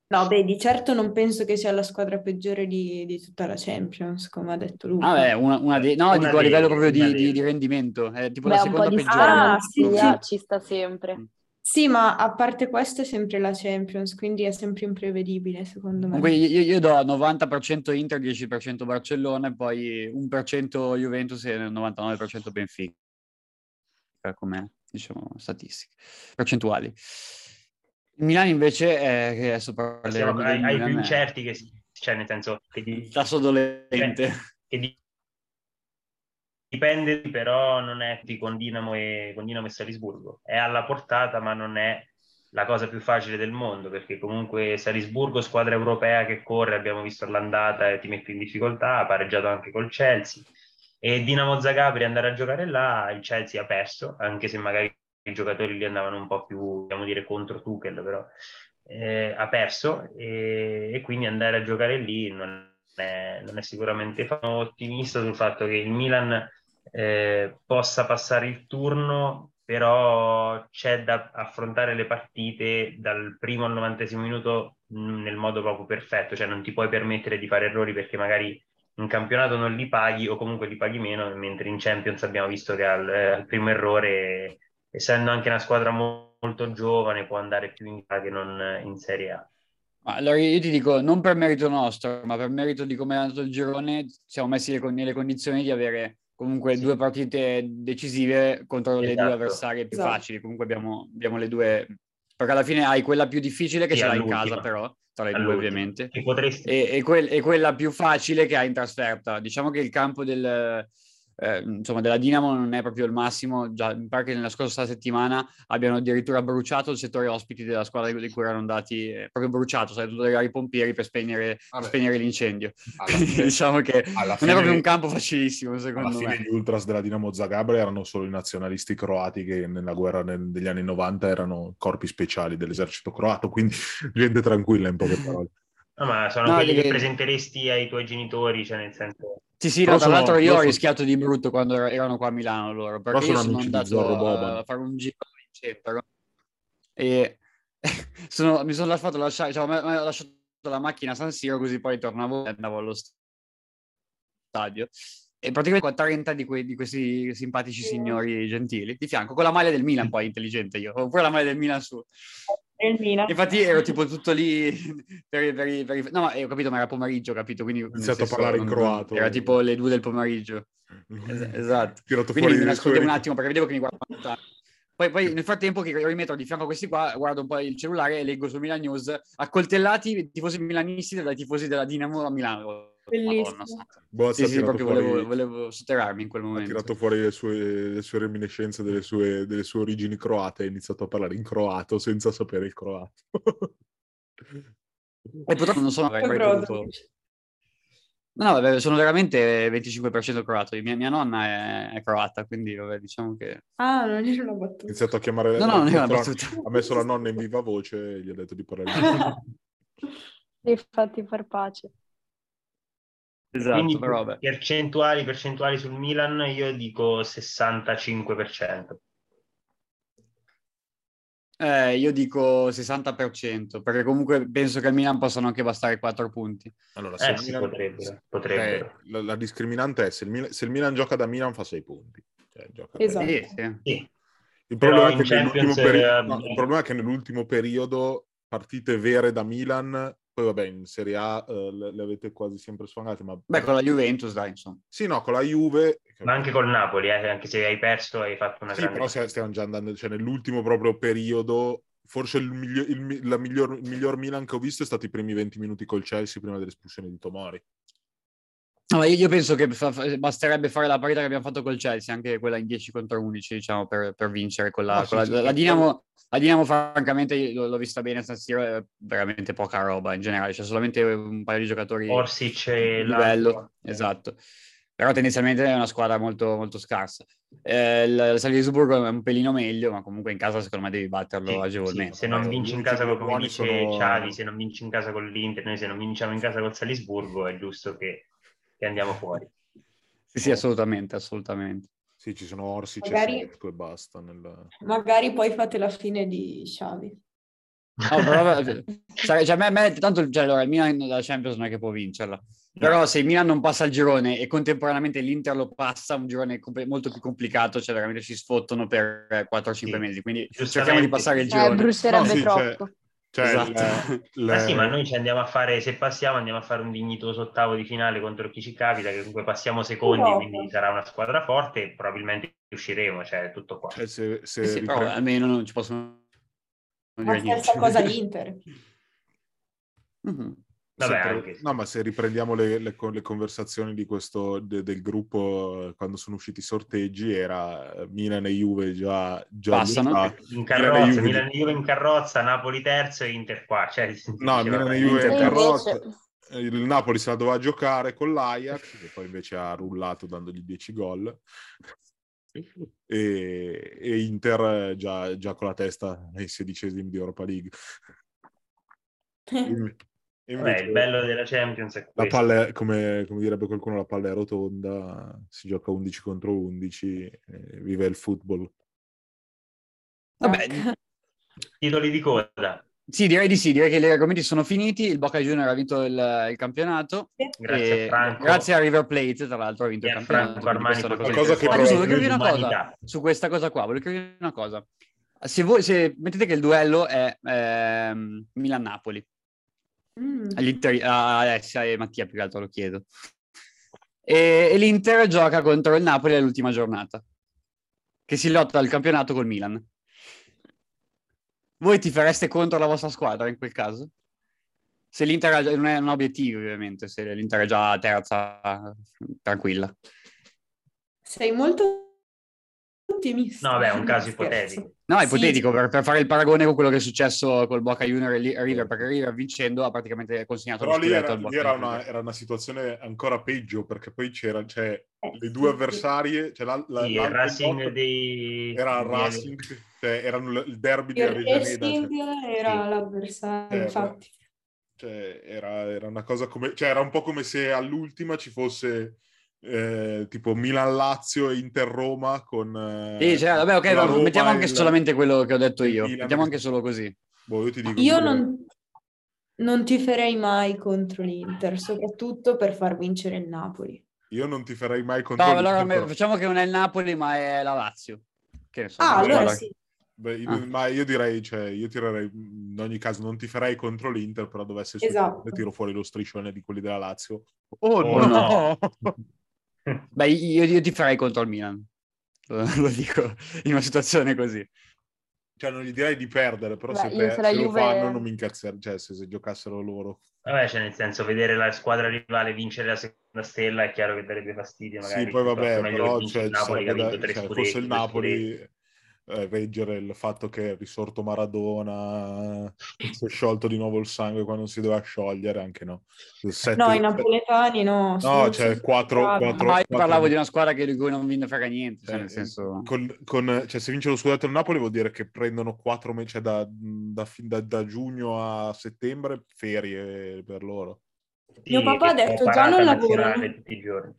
No, beh, di certo non penso che sia la squadra peggiore di, di tutta la Champions, come ha detto Luca. Ah, beh, una, una dei- no, Una dico a livello proprio di, di- di rendimento, è tipo Beh, la seconda di peggiore. Ah, sì, sì. ci sta sempre. Sì, ma a parte questo è sempre la Champions, quindi è sempre imprevedibile, secondo me. Comunque io, io do 90% Inter, 10% Barcellona e poi 1% Juventus e 99% Benfica, come diciamo statistiche, percentuali. Il Milan invece, è, che adesso parleremo del ai, ai più è incerti che si- cioè nel senso che, di- tasso dolente. che di- dipende però non è di con Dinamo e con Dinamo e Salisburgo. È alla portata ma non è la cosa più facile del mondo perché comunque Salisburgo squadra europea che corre abbiamo visto l'andata e ti mette in difficoltà ha pareggiato anche col Chelsea. E Dinamo Zagabria andare a giocare là il Chelsea ha perso anche se magari i giocatori lì andavano un po' più vogliamo dire contro Tuchel però eh, ha perso e, e quindi andare a giocare lì non è, non è sicuramente sono ottimista sul fatto che il Milan eh, possa passare il turno, però c'è da affrontare le partite dal primo al novantesimo minuto mh, nel modo proprio perfetto, cioè non ti puoi permettere di fare errori perché magari in campionato non li paghi o comunque li paghi meno, mentre in Champions abbiamo visto che al, eh, al primo errore, essendo anche una squadra mo- molto giovane, può andare più in là che non in Serie A. Allora io ti dico, non per merito nostro, ma per merito di come è andato il girone, siamo messi nelle condizioni di avere comunque Sì. due partite decisive contro le due Esatto. avversarie più Esatto. facili. Comunque abbiamo, abbiamo le due, perché alla fine hai quella più difficile che Sì, ce l'hai in casa però, tra le due All'ultima. ovviamente, Che potresti... e, e quel- e quella più facile che hai in trasferta. Diciamo che il campo del, eh, insomma, della Dinamo non è proprio il massimo, già mi pare che nella scorsa settimana abbiano addirittura bruciato il settore ospiti della squadra di cui erano andati, eh, proprio bruciato, sai, dovuto arrivare i pompieri per spegnere, spegnere l'incendio. Alla fine- diciamo che alla non fine- è proprio un campo facilissimo, Alla secondo fine me. gli ultras della Dinamo Zagabria erano solo i nazionalisti croati che nella guerra degli anni 90 erano corpi speciali dell'esercito croato, quindi gente tranquilla in poche parole. No, ma sono No, quelli che- presenteresti ai tuoi genitori, cioè nel senso... Sì, sì, no, tra l'altro io ho sono- rischiato di brutto quando er- erano qua a Milano loro, perché sono io sono andato Zorro Boban. a fare un giro in centro e sono- mi sono lasciato lasciare, cioè, mi ho lasciato la macchina a San Siro così poi tornavo e andavo allo stadio. E praticamente con 30 di, quei- di questi simpatici signori gentili di fianco, con la maglia del Milan poi intelligente io, ho pure la maglia del Milan su. Il Milan. Infatti ero tipo tutto lì per, i- per i- per i- No, ma eh, ho capito, ma era pomeriggio, capito? Quindi nel iniziato a parlare in croato. Era tipo le due del pomeriggio. Es- esatto. Tirato Quindi mi nascondevo un attimo perché vedevo che mi guardavano tanto. Poi, poi nel frattempo che ero in metro di fianco a questi qua, guardo un po' il cellulare e leggo su Milan News accoltellati i tifosi milanisti dai tifosi della Dinamo a Milano. Bellissimo. Madonna Sì, ha sì, proprio fuori- volevo, volevo sotterrarmi in quel ha momento. tirato fuori le sue, le sue reminiscenze delle sue, delle sue origini croate e ha iniziato a parlare in croato senza sapere il croato. E purtroppo non sono avrei potuto- No, no, vabbè, sono veramente 25% croato. Mia, mia nonna è, è croata, quindi vabbè, diciamo che... Ah, non era una Ha battuta. iniziato a chiamare... No, no, non è una ha- battuta. Ha messo la nonna in viva voce e gli ha detto di parlare in Devi fatti far pace. Esatto, Quindi però percentuali, percentuali sul Milan io dico 65%. Eh, io dico 60%, perché comunque penso che al Milan possano anche bastare 4 punti. Allora, se Eh il sì, Milan- potrebbero, potrebbero. eh, la, la discriminante è se il, Milan, se il Milan gioca da Milan fa 6 punti. Cioè, Esatto. Sì, sì. Sì, Il Però problema, è in che nell'ultimo Champions, peri- eh, no, il problema è che nell'ultimo periodo partite vere da Milan Poi vabbè, in Serie A eh, le, le avete quasi sempre sfangate, ma... Beh, con la Juventus, dai, insomma. Sì, no, con la Juve... Ma anche col Napoli, eh, anche se hai perso hai fatto una Sì, grande... però se- stiamo già andando, cioè nell'ultimo proprio periodo, forse il miglior, il, miglior, il miglior Milan che ho visto è stato i primi 20 minuti col Chelsea prima dell'espulsione di Tomori. No, ma io, penso che fa- basterebbe fare la partita che abbiamo fatto col Chelsea, anche quella in 10 contro 11, diciamo, per, per vincere con la, Ah, sì, con la- sì, la sì. Dinamo. La Dinamo, francamente, io l'ho vista bene a San Siro, è veramente poca roba in generale, c'è solamente un paio di giocatori Orsic di e livello, esatto. Però tendenzialmente è una squadra molto, molto scarsa. Eh, il Salisburgo è un pelino meglio, ma comunque in casa secondo me devi batterlo Sì, agevolmente. sì, se non Eh, vinci in casa, due come dice sono- Xavi, se non vinci in casa con l'Inter, noi se non vinciamo in casa col Salisburgo è giusto che, che andiamo fuori. Sì, sì, assolutamente, assolutamente. Sì, ci sono Orsic Magari- e e basta. Nel... Magari poi fate la fine di Xavi. No, però, cioè, cioè, a me, a me- tanto cioè, allora, il Milan la Champions non è che può vincerla. Però se il Milan non passa il girone e contemporaneamente l'Inter lo passa, un girone compl- molto più complicato, cioè veramente ci sfottono per eh, 4-5 Sì, mesi. Quindi cerchiamo di passare il Eh, girone. brucerebbe No, sì, cioè- troppo. Cioè, Esatto. il- il- Ma sì, ma noi ci andiamo a fare, se passiamo, andiamo a fare un dignitoso ottavo di finale contro chi ci capita, che comunque passiamo secondi, Esatto. quindi sarà una squadra forte e probabilmente usciremo, cioè tutto qua. cioè, se, se Sì, sì, però ripre- almeno non ci possono La dire niente. stessa cosa l'Inter. Mhm. Vabbè, pre-. No, ma se riprendiamo le, le le conversazioni di questo, de- del gruppo eh, quando sono usciti i sorteggi, era eh, Milan e Juve già, già Passano. lì, In carrozza, Milan e Juve- Milan e Juve in carrozza, Napoli terzo e Inter qua. Cioè, No, Milan e Juve in carrozza. invece- Il Napoli se la doveva giocare con l'Ajax, che poi invece ha rullato dandogli 10 gol. E, e Inter eh, già, già con la testa ai sedicesimi di Europa League. Invece il bello della Champions è la questo. palla è- come, come direbbe qualcuno, la palla è rotonda, si gioca 11 contro 11, eh, vive il football. Vabbè, Titoli di coda. sì, direi di sì, direi che gli argomenti sono finiti. Il Boca Junior ha vinto il, il campionato. Grazie E- a Franco. grazie a River Plate, tra l'altro, ha vinto E il campionato. Cosa cosa che Ah, giusto, una cosa su questa cosa qua. Volevo chiedervi una cosa. Se voi se mettete che il duello è ehm, Milan-Napoli, Mm. all'Inter- a Alessia e Mattia più che altro lo chiedo. E, e l'Inter gioca contro il Napoli all'ultima giornata, che si lotta al campionato col Milan. Voi ti fareste contro la vostra squadra in quel caso? Se l'Inter ha non è un obiettivo, ovviamente, se l'Inter è già terza, tranquilla. Sei molto ottimista. No, beh, è un caso ipotetico. No, è ipotetico sì. per, per fare il paragone con quello che è successo col Boca Junior e Li- River, perché River vincendo ha praticamente consegnato Però lo lì scudetto era, al lì Boca era una, era una situazione ancora peggio perché poi c'era cioè, Eh, le due avversarie, cioè la, la, Sì, il Racing dei... era il Racing, cioè, erano l- il derby di Il Avellaneda. Racing Cioè, era Sì. l'avversario, Eh, infatti. cioè, era, era una cosa come, cioè, era un po' come se all'ultima ci fosse eh, tipo Milan-Lazio e Inter-Roma con... eh, Sì, cioè, vabbè, ok, Roma mettiamo anche il- solamente quello che ho detto io. Milan Mettiamo che- anche solo così. Boh, io ti dico Io che- non, non ti farei mai contro l'Inter, soprattutto per far vincere il Napoli. io non ti farei mai contro No, l'Inter, allora facciamo che non è il Napoli, ma è la Lazio. Che ne so, Ah, allora sì. Beh, Ah. ma io direi, cioè, io tirerei, in ogni caso non ti farei contro l'Inter, però dovesse succedere, Esatto. tiro fuori lo striscione di quelli della Lazio. Oh, Oh, no! Beh, io, io ti farei contro il Milan. Lo, lo dico in una situazione così. Cioè, non gli direi di perdere, però Beh, se, per- se se lo Juve- fanno non mi incazzerei, cioè se, se giocassero loro. Vabbè, cioè nel senso, vedere la squadra rivale vincere la seconda stella è chiaro che darebbe fastidio. Magari sì, poi vabbè, però cioè, il Napoli da- cioè, scudetti. fosse il Napoli eh, reggere il fatto che è risorto Maradona, si è sciolto di nuovo il sangue quando si doveva sciogliere, anche no. Sette- No, i napoletani no. No, cioè 4, bravi. Ma io parlavo di una squadra che di cui non vi frega niente, cioè, Eh, nel senso... con, con- cioè, se vince lo scudetto il Napoli vuol dire che prendono quattro mesi, cioè da, da fin- da- da giugno a settembre, ferie per loro. Sì, Mio papà ha detto, già non lavorano. tutti i giorni.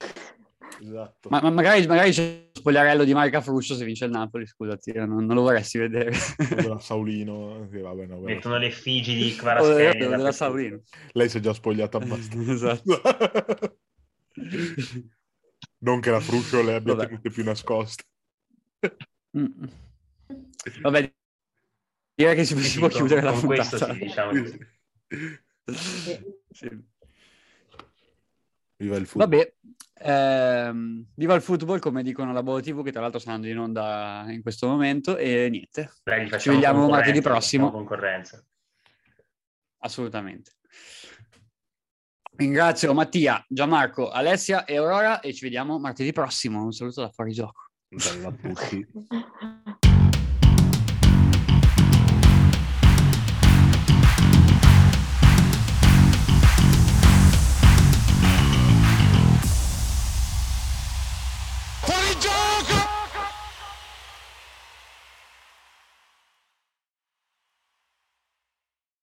Esatto. Ma, ma magari, magari c'è lo spogliarello di Marica Fruscio se vince il Napoli, scusati, non, non lo vorresti vedere. della Saulino, che vabbè, no, vabbè. Mettono le effigie di O Kvaratskhelia della, della. Saurino. Lei si è già spogliata abbastanza. esatto. non che la Fruscio le abbia Vabbè. tenute più nascoste. Mm. Vabbè, direi che si, si può Sì, chiudere con, la con questo puntata. sì, diciamo di sì. Sì. Viva il football. Vabbè, ehm, viva il football, come dicono la Bodo TV, che tra l'altro sta andando in onda in questo momento. E niente, Dai, ci vediamo martedì prossimo. Concorrenza. Assolutamente. Ringrazio Mattia, Gianmarco, Alessia e Aurora e ci vediamo martedì prossimo. Un saluto da fuori gioco. Bella a tutti.